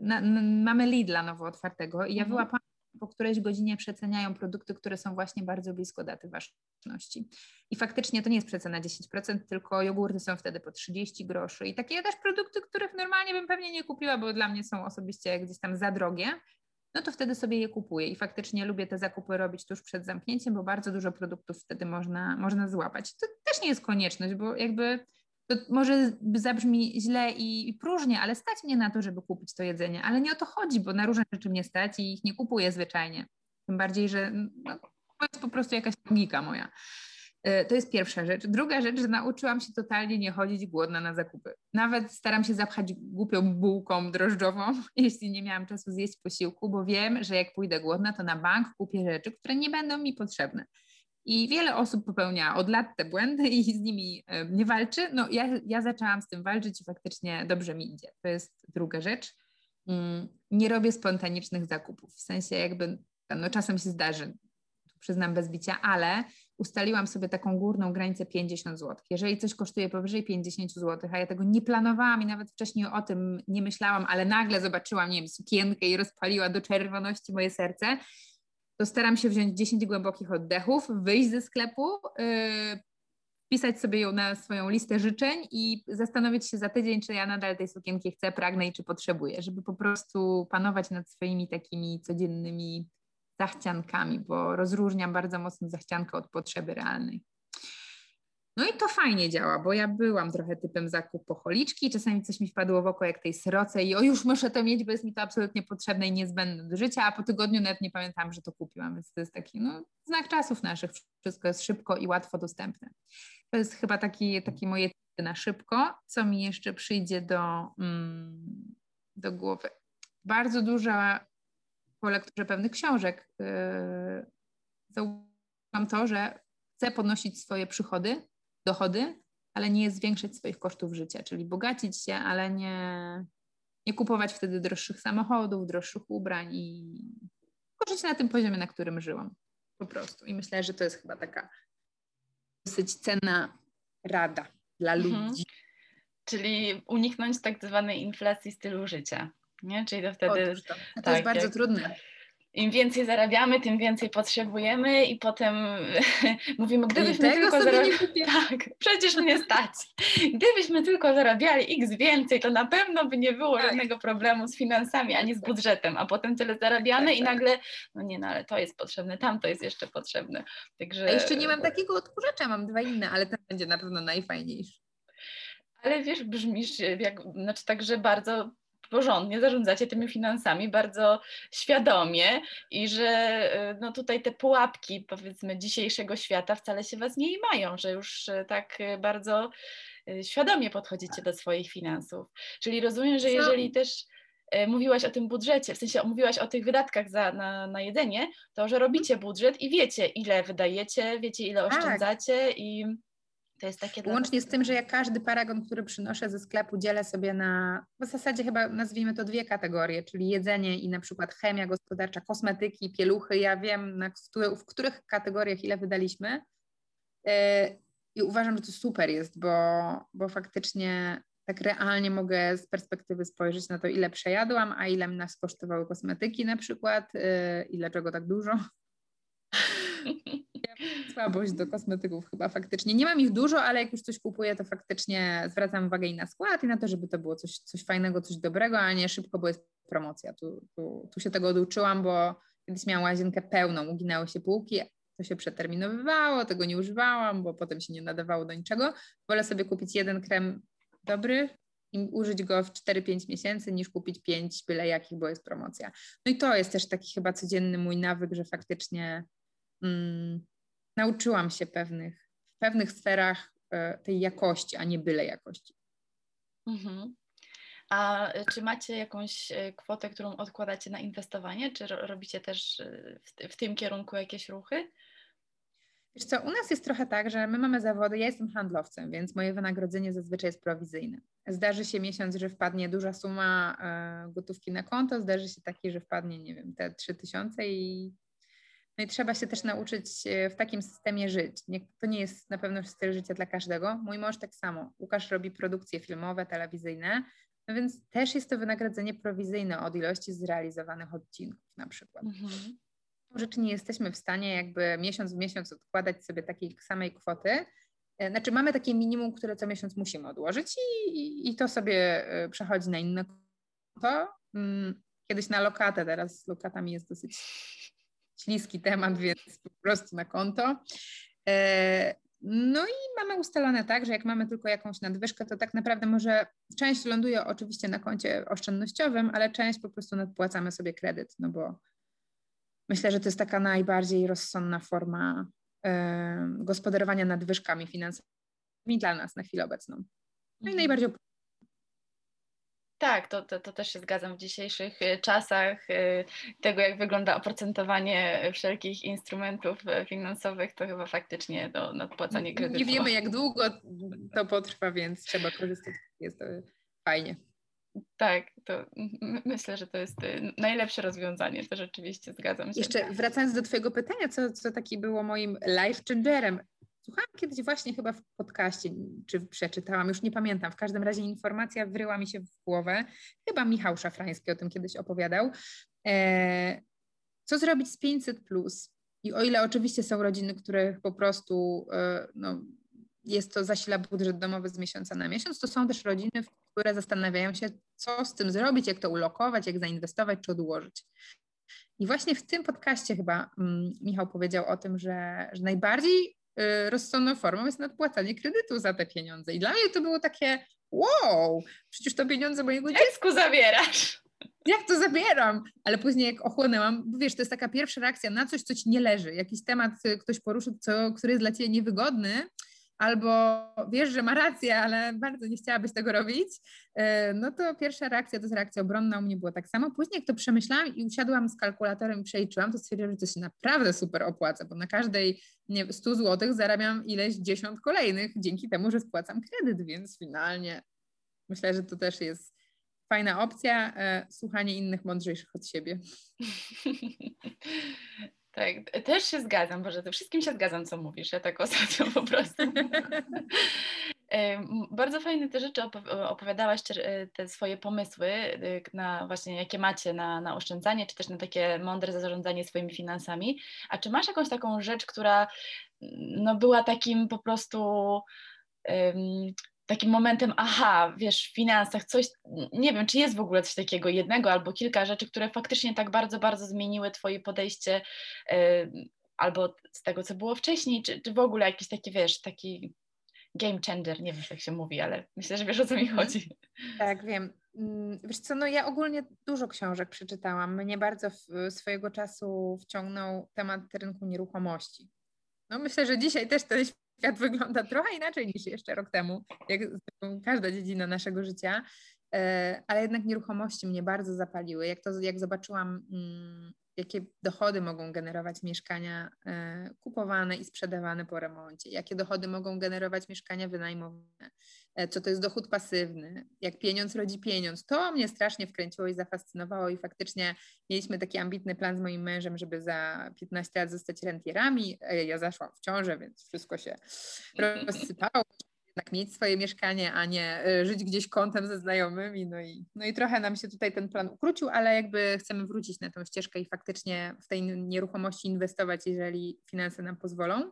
Na, na, mamy Lidla nowo otwartego i ja mhm. wyłapałam po którejś godzinie przeceniają produkty, które są właśnie bardzo blisko daty ważności. I faktycznie to nie jest przecena 10%, tylko jogurty są wtedy po 30 groszy. I takie też produkty, których normalnie bym pewnie nie kupiła, bo dla mnie są osobiście gdzieś tam za drogie, no to wtedy sobie je kupuję. I faktycznie lubię te zakupy robić tuż przed zamknięciem, bo bardzo dużo produktów wtedy można, można złapać. To też nie jest konieczność, bo jakby to może zabrzmi źle i, próżnie, ale stać mnie na to, żeby kupić to jedzenie, ale nie o to chodzi, bo na różne rzeczy mnie stać i ich nie kupuję zwyczajnie. Tym bardziej, że no, to jest po prostu jakaś logika moja. E, to jest pierwsza rzecz. Druga rzecz, że nauczyłam się totalnie nie chodzić głodna na zakupy. Nawet staram się zapchać głupią bułką drożdżową, jeśli nie miałam czasu zjeść posiłku, bo wiem, że jak pójdę głodna, to na bank kupię rzeczy, które nie będą mi potrzebne. I wiele osób popełnia od lat te błędy i z nimi nie walczy. No ja, ja zaczęłam z tym walczyć i faktycznie dobrze mi idzie. To jest druga rzecz. Mm, nie robię spontanicznych zakupów. W sensie jakby, no czasem się zdarzy, przyznam bez bicia, ale ustaliłam sobie taką górną granicę 50 zł. Jeżeli coś kosztuje powyżej 50 zł, a ja tego nie planowałam i nawet wcześniej o tym nie myślałam, ale nagle zobaczyłam, nie wiem, sukienkę i rozpaliła do czerwoności moje serce, to staram się wziąć 10 głębokich oddechów, wyjść ze sklepu, yy, wpisać sobie ją na swoją listę życzeń i zastanowić się za tydzień, czy ja nadal tej sukienki chcę, pragnę i czy potrzebuję, żeby po prostu panować nad swoimi takimi codziennymi zachciankami, bo rozróżniam bardzo mocno zachciankę od potrzeby realnej. No i to fajnie działa, bo ja byłam trochę typem zakupocholiczki, czasami coś mi wpadło w oko jak tej sroce i o już muszę to mieć, bo jest mi to absolutnie potrzebne i niezbędne do życia, a po tygodniu nawet nie pamiętam, że to kupiłam, więc to jest taki no, znak czasów naszych, wszystko jest szybko i łatwo dostępne. To jest chyba taki, taki moje na szybko. Co mi jeszcze przyjdzie do, mm, do głowy? Bardzo duża po lekturze pewnych książek yy, zauważyłam to, że chcę podnosić swoje przychody, dochody, ale nie zwiększać swoich kosztów życia, czyli bogacić się, ale nie, nie kupować wtedy droższych samochodów, droższych ubrań i żyć na tym poziomie, na którym żyłam. Po prostu. I myślę, że to jest chyba taka dosyć cenna rada dla mhm. ludzi. Czyli uniknąć tak zwanej inflacji stylu życia. Nie? Czyli to wtedy. To, to tak, jest bardzo jak... trudne im więcej zarabiamy, tym więcej potrzebujemy i potem mówimy, gdybyśmy tylko zarabiali, tak, przecież mnie stać. Gdybyśmy tylko zarabiali x więcej, to na pewno by nie było tak. żadnego problemu z finansami ani z budżetem, a potem tyle zarabiamy tak, i tak. nagle, no nie, no ale to jest potrzebne, tam to jest jeszcze potrzebne. Także... A jeszcze nie mam takiego odkurzacza, mam dwa inne, ale ten będzie na pewno najfajniejszy. Ale wiesz, brzmisz jak, znaczy tak, że bardzo porządnie zarządzacie tymi finansami bardzo świadomie i że e, no tutaj te pułapki powiedzmy dzisiejszego świata wcale się was nie mają, że już e, tak e, bardzo świadomie podchodzicie do swoich finansów. Czyli rozumiem, że jeżeli też mówiłaś o tym budżecie, w sensie mówiłaś o tych wydatkach za, na, na jedzenie, to że robicie budżet i wiecie, ile wydajecie, wiecie, ile tak. oszczędzacie i to jest takie. Łącznie z tym, że ja każdy paragon, który przynoszę ze sklepu, dzielę sobie na w zasadzie chyba nazwijmy to dwie kategorie, czyli jedzenie i na przykład chemia gospodarcza, kosmetyki, pieluchy. Ja wiem, na, w, których kategoriach ile wydaliśmy. E, I uważam, że to super jest, bo, bo faktycznie tak realnie mogę z perspektywy spojrzeć na to, ile przejadłam, a ile nas kosztowały kosmetyki na przykład, e, i dlaczego tak dużo. Słabość do kosmetyków chyba faktycznie. Nie mam ich dużo, ale jak już coś kupuję, to faktycznie zwracam uwagę i na skład, i na to, żeby to było coś, coś fajnego, coś dobrego, a nie szybko, bo jest promocja. Tu, tu, tu się tego oduczyłam, bo kiedyś miałam łazienkę pełną, uginały się półki, to się przeterminowywało, tego nie używałam, bo potem się nie nadawało do niczego. Wolę sobie kupić jeden krem dobry i użyć go w 4-5 miesięcy, niż kupić 5 byle jakich, bo jest promocja. No i to jest też taki chyba codzienny mój nawyk, że faktycznie mm, nauczyłam się pewnych, w pewnych sferach e, tej jakości, a nie byle jakości. Mhm. A e, czy macie jakąś e, kwotę, którą odkładacie na inwestowanie? Czy robicie też w, w tym kierunku jakieś ruchy? Wiesz co, u nas jest trochę tak, że my mamy zawody, ja jestem handlowcem, więc moje wynagrodzenie zazwyczaj jest prowizyjne. Zdarzy się miesiąc, że wpadnie duża suma gotówki na konto, zdarzy się taki, że wpadnie, nie wiem, te 3000 i no i trzeba się też nauczyć e, w takim systemie żyć. Nie, to nie jest na pewno styl życia dla każdego. Mój mąż tak samo. Łukasz robi produkcje filmowe, telewizyjne, no więc też jest to wynagrodzenie prowizyjne od ilości zrealizowanych odcinków na przykład. Mhm. Rzeczy nie jesteśmy w stanie jakby miesiąc w miesiąc odkładać sobie takiej samej kwoty. E, znaczy mamy takie minimum, które co miesiąc musimy odłożyć i, i, i to sobie e, przechodzi na inne konto. Mm, kiedyś na lokatę, teraz z lokatami jest dosyć śliski temat, więc po prostu na konto. E, no i mamy ustalone tak, że jak mamy tylko jakąś nadwyżkę, to tak naprawdę może część ląduje oczywiście na koncie oszczędnościowym, ale część po prostu nadpłacamy sobie kredyt, no bo myślę, że to jest taka najbardziej rozsądna forma e, gospodarowania nadwyżkami finansowymi dla nas na chwilę obecną. No i mhm. najbardziej tak, to, to, to, też się zgadzam w dzisiejszych e, czasach. E, tego, jak wygląda oprocentowanie wszelkich instrumentów e, finansowych, to chyba faktycznie do nadpłacanie kredytu. Nie wiemy, jak długo to potrwa, więc trzeba korzystać. Jest to fajnie. Tak, to myślę, że to jest najlepsze rozwiązanie, to rzeczywiście zgadzam się. Jeszcze wracając do Twojego pytania, co, co taki było moim life changerem. Słuchałam kiedyś właśnie chyba w podcaście, czy przeczytałam, już nie pamiętam. W każdym razie informacja wryła mi się w głowę. Chyba Michał Szafrański o tym kiedyś opowiadał. E, co zrobić z 500 plus? I o ile oczywiście są rodziny, których po prostu e, no, jest to zasila budżet domowy z miesiąca na miesiąc, to są też rodziny, które zastanawiają się, co z tym zrobić, jak to ulokować, jak zainwestować czy odłożyć. I właśnie w tym podcaście chyba mm, Michał powiedział o tym, że, że najbardziej rozsądną formą jest nadpłacanie kredytu za te pieniądze. I dla mnie to było takie, wow, przecież to pieniądze mojego dziecka. zabierasz? Jak to zabieram? Ale później jak ochłonęłam, bo wiesz, to jest taka pierwsza reakcja na coś, co ci nie leży. Jakiś temat y, ktoś poruszył, co, który jest dla ciebie niewygodny, albo wiesz, że ma rację, ale bardzo nie chciałabyś tego robić, e, no to pierwsza reakcja to jest reakcja obronna, u mnie było tak samo. Później jak to przemyślałam i usiadłam z kalkulatorem i przeliczyłam, to stwierdziłam, że to się naprawdę super opłaca, bo na każdej nie, 100 zł zarabiam ileś dziesiąt kolejnych dzięki temu, że spłacam kredyt, więc finalnie myślę, że to też jest fajna opcja, e, słuchanie innych mądrzejszych od siebie. Tak, też się zgadzam, Boże, to wszystkim się zgadzam, co mówisz, ja tak ostatnio po prostu. Bardzo fajne te rzeczy opowiadałaś, e, te swoje pomysły e, na właśnie jakie macie na, na oszczędzanie, czy też na takie mądre zarządzanie swoimi finansami. A czy masz jakąś taką rzecz, która no, była takim po prostu um, takim momentem, aha, wiesz, w finansach coś, nie wiem, czy jest w ogóle coś takiego, jednego albo kilka rzeczy, które faktycznie tak bardzo, bardzo zmieniły Twoje podejście albo z tego, co było wcześniej, czy, czy w ogóle jakiś taki, wiesz, taki game changer, nie wiem, jak się mówi, ale myślę, że wiesz, o co mi mhm. chodzi. Tak, wiem. Mm, wiesz co, no ja ogólnie dużo książek przeczytałam. Mnie bardzo w, swojego czasu wciągnął temat rynku nieruchomości. No myślę, że dzisiaj też ten świat wygląda trochę inaczej niż jeszcze rok temu, jak każda dziedzina naszego życia. e, ale jednak nieruchomości mnie bardzo zapaliły. Jak to, jak zobaczyłam, mm, jakie dochody mogą generować mieszkania e, kupowane i sprzedawane po remoncie, jakie dochody mogą generować mieszkania wynajmowane, e, co to jest dochód pasywny, jak pieniądz rodzi pieniądz. To mnie strasznie wkręciło i zafascynowało i faktycznie mieliśmy taki ambitny plan z moim mężem, żeby za 15 lat zostać rentierami. E, ja zaszłam w ciążę, więc wszystko się rozsypało jednak mieć swoje mieszkanie, a nie y, żyć gdzieś kątem ze znajomymi. No i, no i trochę nam się tutaj ten plan ukrócił, ale jakby chcemy wrócić na tą ścieżkę i faktycznie w tej nieruchomości inwestować, jeżeli finanse nam pozwolą.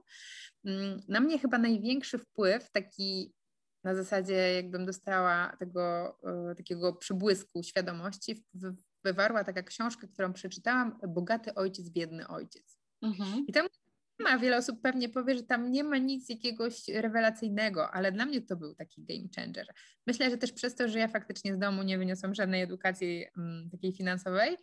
Mm, na mnie chyba największy wpływ, taki na zasadzie jakbym dostała tego y, takiego przybłysku świadomości, wywarła taka książka, którą przeczytałam, Bogaty ojciec, biedny ojciec. Mhm. I tam ma. Wiele osób pewnie powie, że tam nie ma nic jakiegoś rewelacyjnego, ale dla mnie to był taki game changer. Myślę, że też przez to, że ja faktycznie z domu nie wyniosłam żadnej edukacji um, takiej finansowej,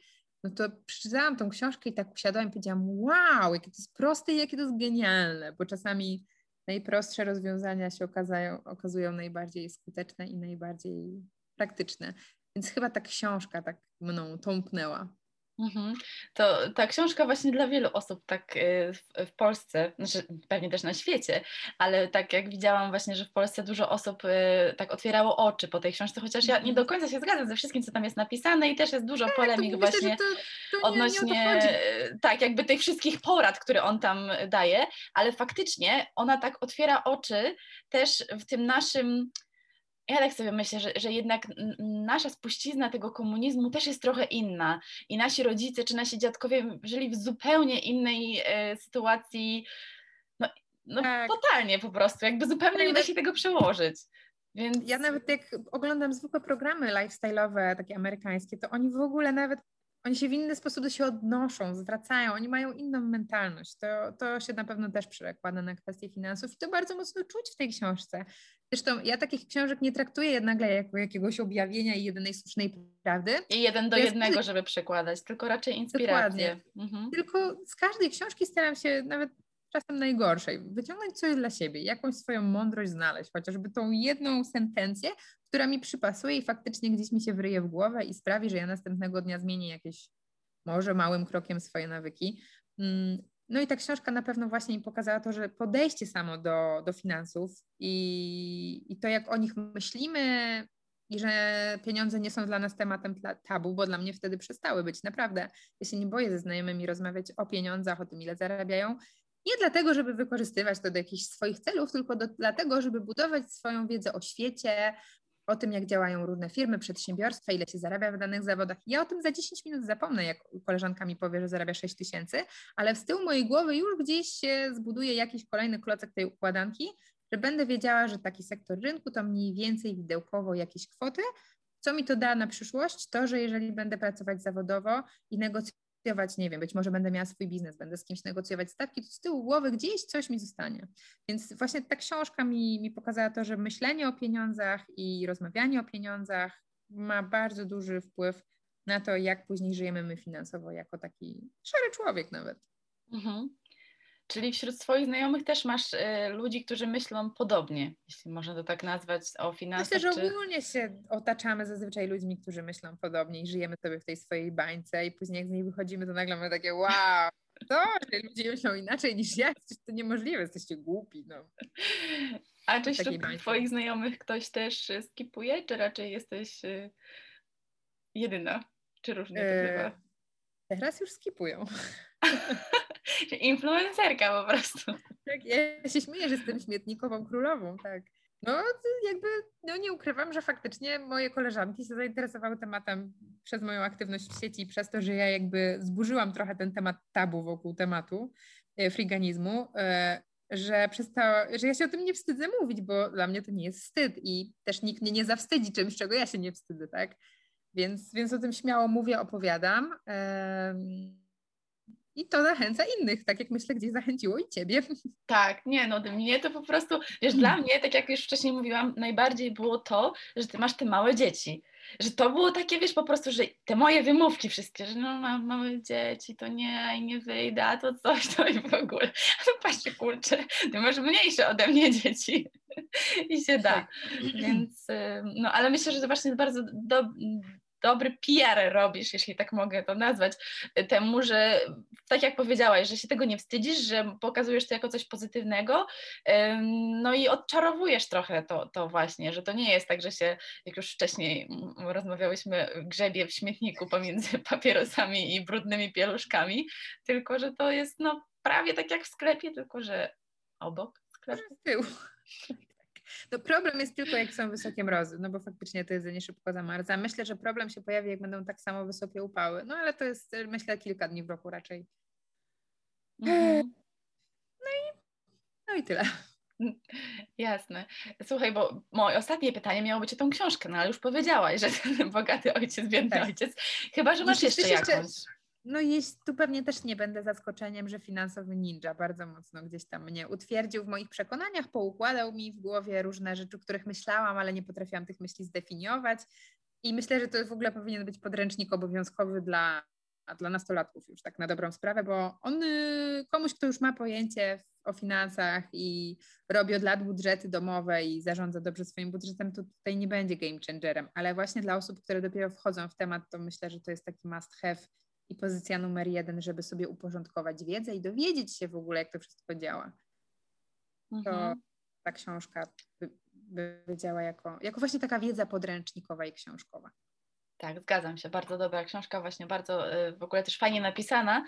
no to przeczytałam tą książkę i tak usiadłam i powiedziałam, wow, jakie to jest proste i jakie to jest genialne, bo czasami najprostsze rozwiązania się okazają, okazują najbardziej skuteczne i najbardziej praktyczne. Więc chyba ta książka tak mną tąpnęła. Mhm. To ta książka właśnie dla wielu osób tak y, w, Polsce, znaczy pewnie też na świecie, ale tak jak widziałam właśnie, że w Polsce dużo osób y, tak otwierało oczy po tej książce, chociaż ja nie mhm. do końca się zgadzam ze wszystkim, co tam jest napisane i też jest dużo tak, polemik właśnie to, to odnośnie nie tak jakby tych wszystkich porad, które on tam daje, ale faktycznie ona tak otwiera oczy też w tym naszym ja tak sobie myślę, że, że jednak nasza spuścizna tego komunizmu też jest trochę inna i nasi rodzice czy nasi dziadkowie żyli w zupełnie innej e, sytuacji, no, no tak. totalnie po prostu, jakby zupełnie nie da się tego przełożyć. Więc... Ja nawet jak oglądam zwykłe programy lifestyle'owe, takie amerykańskie, to oni w ogóle nawet oni się w inny sposób do się odnoszą, zwracają, oni mają inną mentalność. To, to się na pewno też przekłada na kwestie finansów i to bardzo mocno czuć w tej książce. Zresztą ja takich książek nie traktuję jednak jako jakiegoś objawienia i jedynej słusznej prawdy. I jeden do jednego, żeby przekładać, tylko raczej inspirację. Mhm. Tylko z każdej książki staram się nawet czasem najgorszej, wyciągnąć coś dla siebie, jakąś swoją mądrość znaleźć, chociażby tą jedną sentencję, która mi przypasuje i faktycznie gdzieś mi się wryje w głowę i sprawi, że ja następnego dnia zmienię jakieś może małym krokiem swoje nawyki. Mm, no i ta książka na pewno właśnie mi pokazała to, że podejście samo do, do finansów i, i to, jak o nich myślimy, i że pieniądze nie są dla nas tematem tabu, bo dla mnie wtedy przestały być. Naprawdę, ja się nie boję ze znajomymi rozmawiać o pieniądzach, o tym, ile zarabiają. Nie dlatego, żeby wykorzystywać to do jakichś swoich celów, tylko do, dlatego, żeby budować swoją wiedzę o świecie, o tym, jak działają różne firmy, przedsiębiorstwa, ile się zarabia w danych zawodach. Ja o tym za 10 minut zapomnę, jak koleżanka mi powie, że zarabia 6 tysięcy, ale z tyłu mojej głowy już gdzieś się zbuduje jakiś kolejny klocek tej układanki, że będę wiedziała, że taki sektor rynku to mniej więcej widełkowo jakieś kwoty. Co mi to da na przyszłość? To, że jeżeli będę pracować zawodowo i negocjować, nie wiem, być może będę miała swój biznes, będę z kimś negocjować stawki, to z tyłu głowy gdzieś coś mi zostanie. Więc właśnie ta książka mi, mi pokazała to, że myślenie o pieniądzach i rozmawianie o pieniądzach ma bardzo duży wpływ na to, jak później żyjemy my finansowo, jako taki szary człowiek nawet. Mhm. Czyli wśród swoich znajomych też masz y, ludzi, którzy myślą podobnie, jeśli można to tak nazwać, o finansach. Myślę, że czy... ogólnie się otaczamy zazwyczaj ludźmi, którzy myślą podobnie i żyjemy sobie w tej swojej bańce i później jak z niej wychodzimy, to nagle mamy takie wow, to, że ludzie myślą inaczej niż ja, to niemożliwe, jesteście głupi. No. A czy wśród twoich znajomych ktoś też skipuje, czy raczej jesteś y, jedyna? Czy różnie to e, bywa? Teraz już skipują. Influencerka po prostu. Tak, ja się śmieję, że jestem śmietnikową królową, tak. No jakby, no nie ukrywam, że faktycznie moje koleżanki się zainteresowały tematem przez moją aktywność w sieci, przez to, że ja jakby zburzyłam trochę ten temat tabu wokół tematu e, friganizmu, e, że, przez to, że ja się o tym nie wstydzę mówić, bo dla mnie to nie jest wstyd i też nikt mnie nie zawstydzi czymś, czego ja się nie wstydzę, tak? Więc, więc o tym śmiało mówię, opowiadam. I to zachęca innych, tak jak myślę, gdzieś zachęciło i ciebie. Tak, nie, no mnie to po prostu, wiesz, dla mnie, tak jak już wcześniej mówiłam, najbardziej było to, że ty masz te małe dzieci. Że to było takie, wiesz, po prostu, że te moje wymówki wszystkie, że no mam małe dzieci, to nie, i nie wyjdę, a to coś, to i w ogóle. No patrzcie, kurczę, ty masz mniejsze ode mnie dzieci. I się da. Więc, no ale myślę, że to właśnie bardzo do, dobry PR robisz, jeśli tak mogę to nazwać, temu, że tak jak powiedziałaś, że się tego nie wstydzisz, że pokazujesz to jako coś pozytywnego, no i odczarowujesz trochę to, to właśnie, że to nie jest tak, że się, jak już wcześniej rozmawiałyśmy, grzebie w śmietniku pomiędzy papierosami i brudnymi pieluszkami, tylko że to jest no prawie tak jak w sklepie, tylko że obok sklepu. Z tyłu. No problem jest tylko, jak są wysokie mrozy, no bo faktycznie to jedzenie szybko zamarza. Myślę, że problem się pojawi, jak będą tak samo wysokie upały. No ale to jest, myślę, kilka dni w roku raczej. Mhm. No i, no i tyle. Jasne. Słuchaj, bo moje ostatnie pytanie miało być o tą książkę, no ale już powiedziałaś, że ten bogaty ojciec, biedny tak. ojciec. Chyba, że masz jeszcze, jeszcze jakąś. No i tu pewnie też nie będę zaskoczeniem, że finansowy ninja bardzo mocno gdzieś tam mnie utwierdził w moich przekonaniach, poukładał mi w głowie różne rzeczy, o których myślałam, ale nie potrafiłam tych myśli zdefiniować. I myślę, że to w ogóle powinien być podręcznik obowiązkowy dla, dla nastolatków już tak na dobrą sprawę, bo on y, komuś, kto już ma pojęcie o finansach i robi od lat budżety domowe i zarządza dobrze swoim budżetem, to tutaj nie będzie game changerem, ale właśnie dla osób, które dopiero wchodzą w temat, to myślę, że to jest taki must have i pozycja numer jeden, żeby sobie uporządkować wiedzę i dowiedzieć się w ogóle, jak to wszystko działa. Mhm. To ta książka by, by działa jako, jako właśnie taka wiedza podręcznikowa i książkowa. Tak, zgadzam się. Bardzo dobra książka, właśnie bardzo y, w ogóle też fajnie napisana,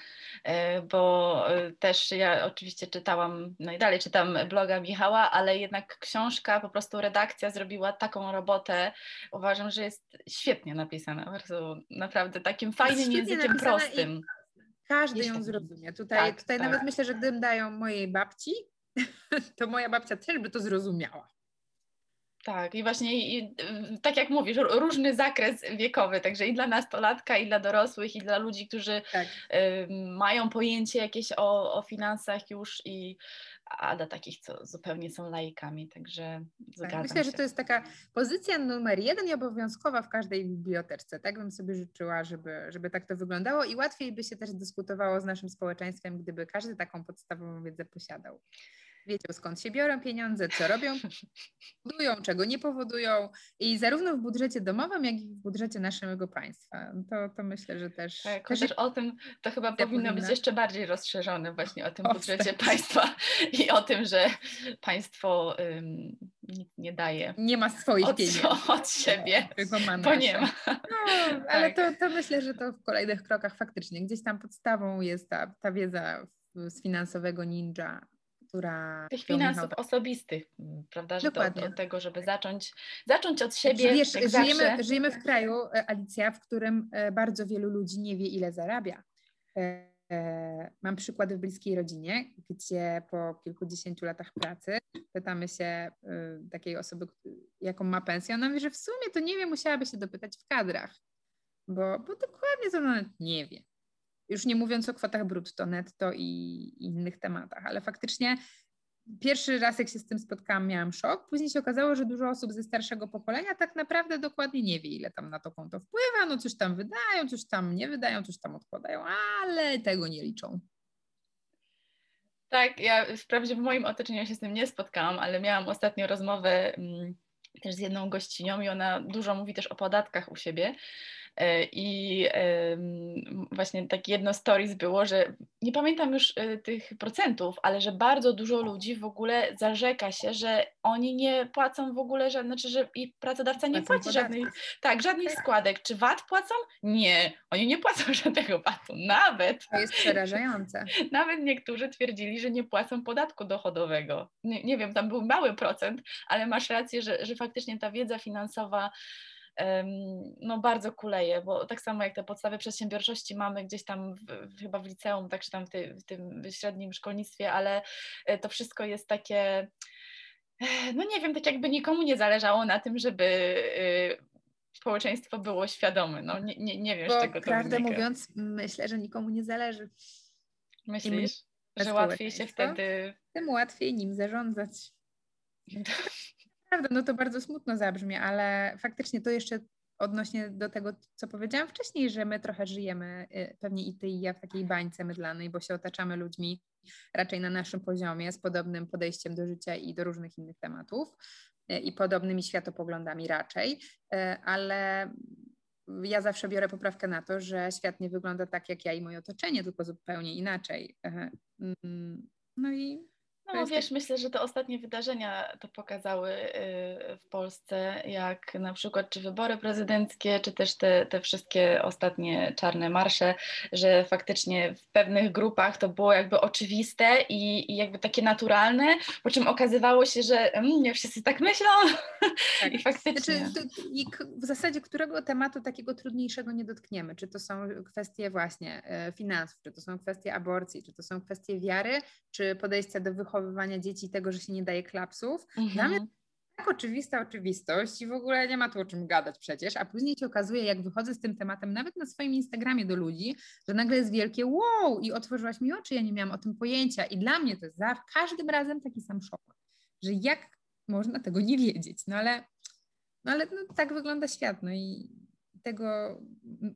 y, bo y, też ja oczywiście czytałam, no i dalej czytam bloga Michała, ale jednak książka, po prostu redakcja zrobiła taką robotę. Uważam, że jest świetnie napisana, bardzo naprawdę takim fajnym językiem prostym. Każdy ją zrozumie. Tutaj, tak, tutaj tak. nawet myślę, że gdybym dają mojej babci, to moja babcia też by to zrozumiała. Tak, i właśnie i, tak jak mówisz, różny zakres wiekowy, także i dla nastolatka, i dla dorosłych, i dla ludzi, którzy tak. y, mają pojęcie jakieś o, o finansach już, i, a dla takich, co zupełnie są laikami, także tak, Myślę, się. że to jest taka pozycja numer jeden i obowiązkowa w każdej bibliotece. Tak bym sobie życzyła, żeby, żeby tak to wyglądało i łatwiej by się też dyskutowało z naszym społeczeństwem, gdyby każdy taką podstawową wiedzę posiadał wiedział skąd się biorą pieniądze, co robią, powodują, czego nie powodują i zarówno w budżecie domowym, jak i w budżecie naszego państwa. To, to myślę, że też... Tak, chociaż o tym to chyba powinno być jeszcze bardziej rozszerzone właśnie o tym budżecie państwa i o tym, że państwo um, nie daje. Nie ma swoich od, pieniędzy. Od siebie, bo nie ma. No, ale tak. to, to myślę, że to w kolejnych krokach faktycznie gdzieś tam podstawą jest ta, ta wiedza z finansowego ninja, która... Tych finansów osobistych, mm, prawda? Że Dokładnie. Do, do, tego, żeby zacząć, zacząć od siebie. Wiesz, żyjemy, żyjemy w kraju, e, Alicja, w którym e, bardzo wielu ludzi nie wie, ile zarabia. E, mam przykład w bliskiej rodzinie, gdzie po kilkudziesięciu latach pracy pytamy się takiej osoby, jaką ma pensję. Ona mówi, że w sumie to nie wie, musiałaby się dopytać w kadrach, bo, bo dokładnie to ona nie wie. Już nie mówiąc o kwotach brutto, netto i innych tematach, ale faktycznie pierwszy raz, jak się z tym spotkałam, miałam szok. Później się okazało, że dużo osób ze starszego pokolenia tak naprawdę dokładnie nie wie, ile tam na to konto wpływa. No coś tam wydają, coś tam nie wydają, coś tam odkładają, ale tego nie liczą. Tak, ja wprawdzie w moim otoczeniu się z tym nie spotkałam, ale miałam ostatnio rozmowę mm, też z jedną gościnią i ona dużo mówi też o podatkach u siebie. E, I właśnie takie jedno stories było, że nie pamiętam już e, tych procentów, ale że bardzo dużo ludzi w ogóle zarzeka się, że oni nie płacą w ogóle żadnych, znaczy, że ich pracodawca nie płaci żadnych, tak, żadnych tak. składek. Czy VAT płacą? Nie, oni nie płacą żadnego VAT-u, nawet. To jest przerażające. Nawet niektórzy twierdzili, że nie płacą podatku dochodowego. Nie, nie wiem, tam był mały procent, ale masz rację, że, że faktycznie ta wiedza finansowa no bardzo kuleje, bo tak samo jak te podstawy przedsiębiorczości mamy gdzieś tam w, chyba w liceum, tak czy tam w, tej, w tym średnim szkolnictwie, ale e, to wszystko jest takie, e, no nie wiem, tak jakby nikomu nie zależało na tym, żeby e, społeczeństwo było świadome. No nie, nie, nie wiem, bo z czego to prawdę wynika. mówiąc, myślę, że nikomu nie zależy. Myślisz, że łatwiej się wtedy... Tym łatwiej nim zarządzać. Prawda, no to bardzo smutno zabrzmi, ale faktycznie to jeszcze odnośnie do tego, co powiedziałam wcześniej, że my trochę żyjemy, y, pewnie i ty i ja, w takiej bańce mydlanej, bo się otaczamy ludźmi raczej na naszym poziomie, z podobnym podejściem do życia i do różnych innych tematów y, i podobnymi światopoglądami raczej, y, ale ja zawsze biorę poprawkę na to, że świat nie wygląda tak jak ja i moje otoczenie, tylko zupełnie inaczej. Mm, no i no wiesz, tak... myślę, że te ostatnie wydarzenia to pokazały y, w Polsce, jak na przykład czy wybory prezydenckie, czy też te, te wszystkie ostatnie czarne marsze, że faktycznie w pewnych grupach to było jakby oczywiste i, i jakby takie naturalne, po czym okazywało się, że mm, nie wszyscy tak myślą tak. i faktycznie. Znaczy, I w zasadzie którego tematu takiego trudniejszego nie dotkniemy? Czy to są kwestie właśnie e, finansów, czy to są kwestie aborcji, czy to są kwestie wiary, czy podejścia do wychowania wychowywania dzieci tego, że się nie daje klapsów. Mhm. Dla mnie tak oczywista oczywistość i w ogóle nie ma tu o czym gadać przecież, a później się okazuje, jak wychodzę z tym tematem, nawet na swoim Instagramie do ludzi, że nagle jest wielkie wow i otworzyłaś mi oczy, ja nie miałam o tym pojęcia i dla mnie to jest za każdym razem taki sam szok, że jak można tego nie wiedzieć, no ale, no ale no, tak wygląda świat, no i tego,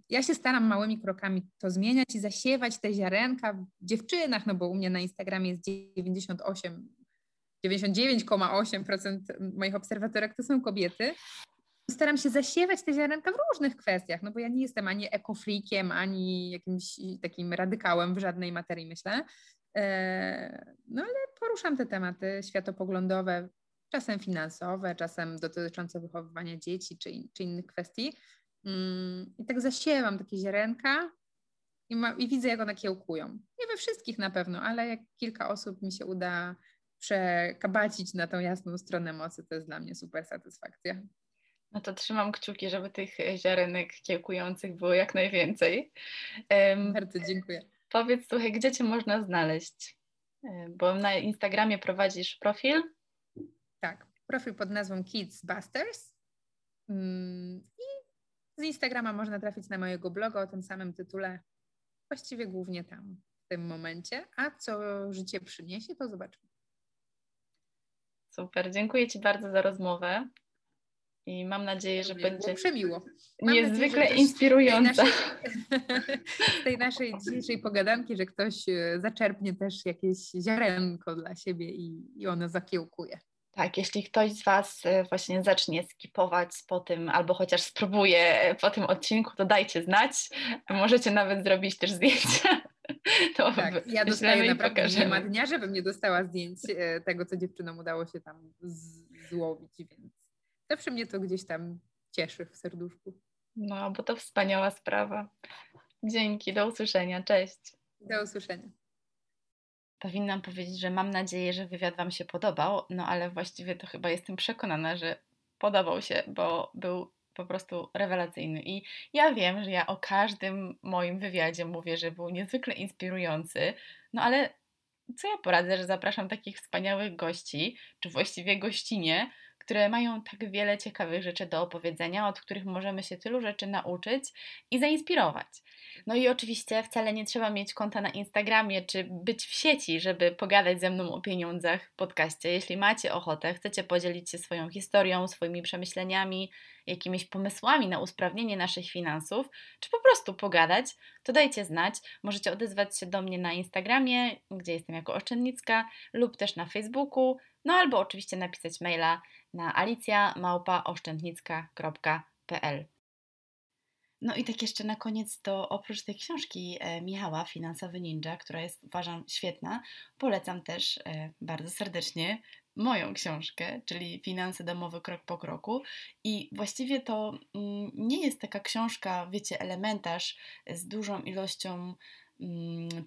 ja się staram małymi krokami to zmieniać i zasiewać te ziarenka w dziewczynach, no bo u mnie na Instagramie jest 98, 99,8% moich obserwatorek to są kobiety. Staram się zasiewać te ziarenka w różnych kwestiach, no bo ja nie jestem ani ekofrikiem, ani jakimś takim radykałem w żadnej materii, myślę. E, no ale poruszam te tematy światopoglądowe, czasem finansowe, czasem dotyczące wychowywania dzieci czy, czy innych kwestii. Mm, I tak zasiewam takie ziarenka i, ma, i widzę, jak one kiełkują. Nie we wszystkich na pewno, ale jak kilka osób mi się uda przekabacić na tą jasną stronę mocy, to jest dla mnie super satysfakcja. No to trzymam kciuki, żeby tych ziarenek kiełkujących było jak najwięcej. Um, Bardzo dziękuję. Powiedz, słuchaj, gdzie Cię można znaleźć? Bo na Instagramie prowadzisz profil? Tak, profil pod nazwą Kids Busters. Mm, z Instagrama można trafić na mojego bloga o tym samym tytule, właściwie głównie tam w tym momencie. A co życie przyniesie, to zobaczymy. Super, dziękuję Ci bardzo za rozmowę i mam nadzieję, że będzie przemiło. Mam niezwykle nadzieję, inspirująca. Z tej, naszej, z tej naszej dzisiejszej pogadanki, że ktoś e, zaczerpnie też jakieś ziarenko dla siebie i, i ono zakiełkuje. Tak, jeśli ktoś z Was e, właśnie zacznie skipować po tym, albo chociaż spróbuje e, po tym odcinku, to dajcie znać. Możecie nawet zrobić też zdjęcia. To tak, ja dostaję naprawdę nie ma dnia, żebym nie dostała zdjęć e, tego, co dziewczynom udało się tam złowić, więc zawsze mnie to gdzieś tam cieszy w serduszku. No, bo to wspaniała sprawa. Dzięki, do usłyszenia, cześć. Do usłyszenia powinnam powiedzieć, że mam nadzieję, że wywiad Wam się podobał, no ale właściwie to chyba jestem przekonana, że podobał się, bo był po prostu rewelacyjny. I ja wiem, że ja o każdym moim wywiadzie mówię, że był niezwykle inspirujący, no ale co ja poradzę, że zapraszam takich wspaniałych gości, czy właściwie gościnie, które mają tak wiele ciekawych rzeczy do opowiedzenia, od których możemy się tylu rzeczy nauczyć i zainspirować. No i oczywiście wcale nie trzeba mieć konta na Instagramie czy być w sieci, żeby pogadać ze mną o pieniądzach w podcaście. Jeśli macie ochotę, chcecie podzielić się swoją historią, swoimi przemyśleniami, jakimiś pomysłami na usprawnienie naszych finansów, czy po prostu pogadać, to dajcie znać. Możecie odezwać się do mnie na Instagramie, gdzie jestem jako oszczędnicka, lub też na Facebooku, no albo oczywiście napisać maila na alicjamałpaoszczędnicka.pl. No i tak jeszcze na koniec, to oprócz tej książki e, Michała, Finansowy Ninja, która jest uważam świetna, polecam też e, bardzo serdecznie moją książkę, czyli Finanse domowe krok po kroku. I właściwie to mm, nie jest taka książka, wiecie, elementarz z dużą ilością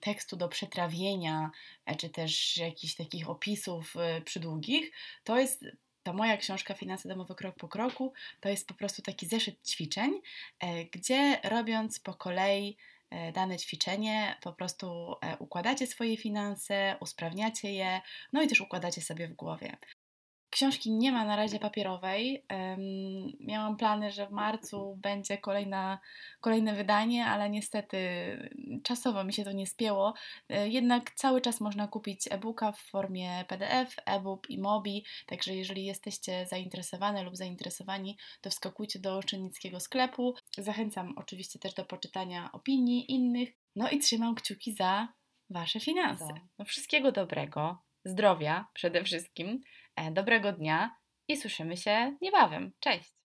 tekstu do przetrawienia, e, czy też jakichś takich opisów przydługich. To jest ta moja książka Finanse domowe krok po kroku to jest po prostu taki zeszyt ćwiczeń, e, gdzie robiąc po kolei e, dane ćwiczenie, po prostu e, układacie swoje finanse, usprawniacie je, no i też układacie sobie w głowie. Książki nie ma na razie papierowej. Miałam plany, że w marcu będzie kolejna, kolejne wydanie, ale niestety czasowo mi się to nie spięło. E, jednak cały czas można kupić e-booka w formie PDF, e-book i Mobi, także jeżeli jesteście zainteresowane lub zainteresowani, to wskakujcie do czynnickiego sklepu. Zachęcam oczywiście też do poczytania opinii innych. No i trzymam kciuki za Wasze finanse. No, wszystkiego dobrego, zdrowia przede wszystkim, dobrego dnia i słyszymy się niebawem. Cześć!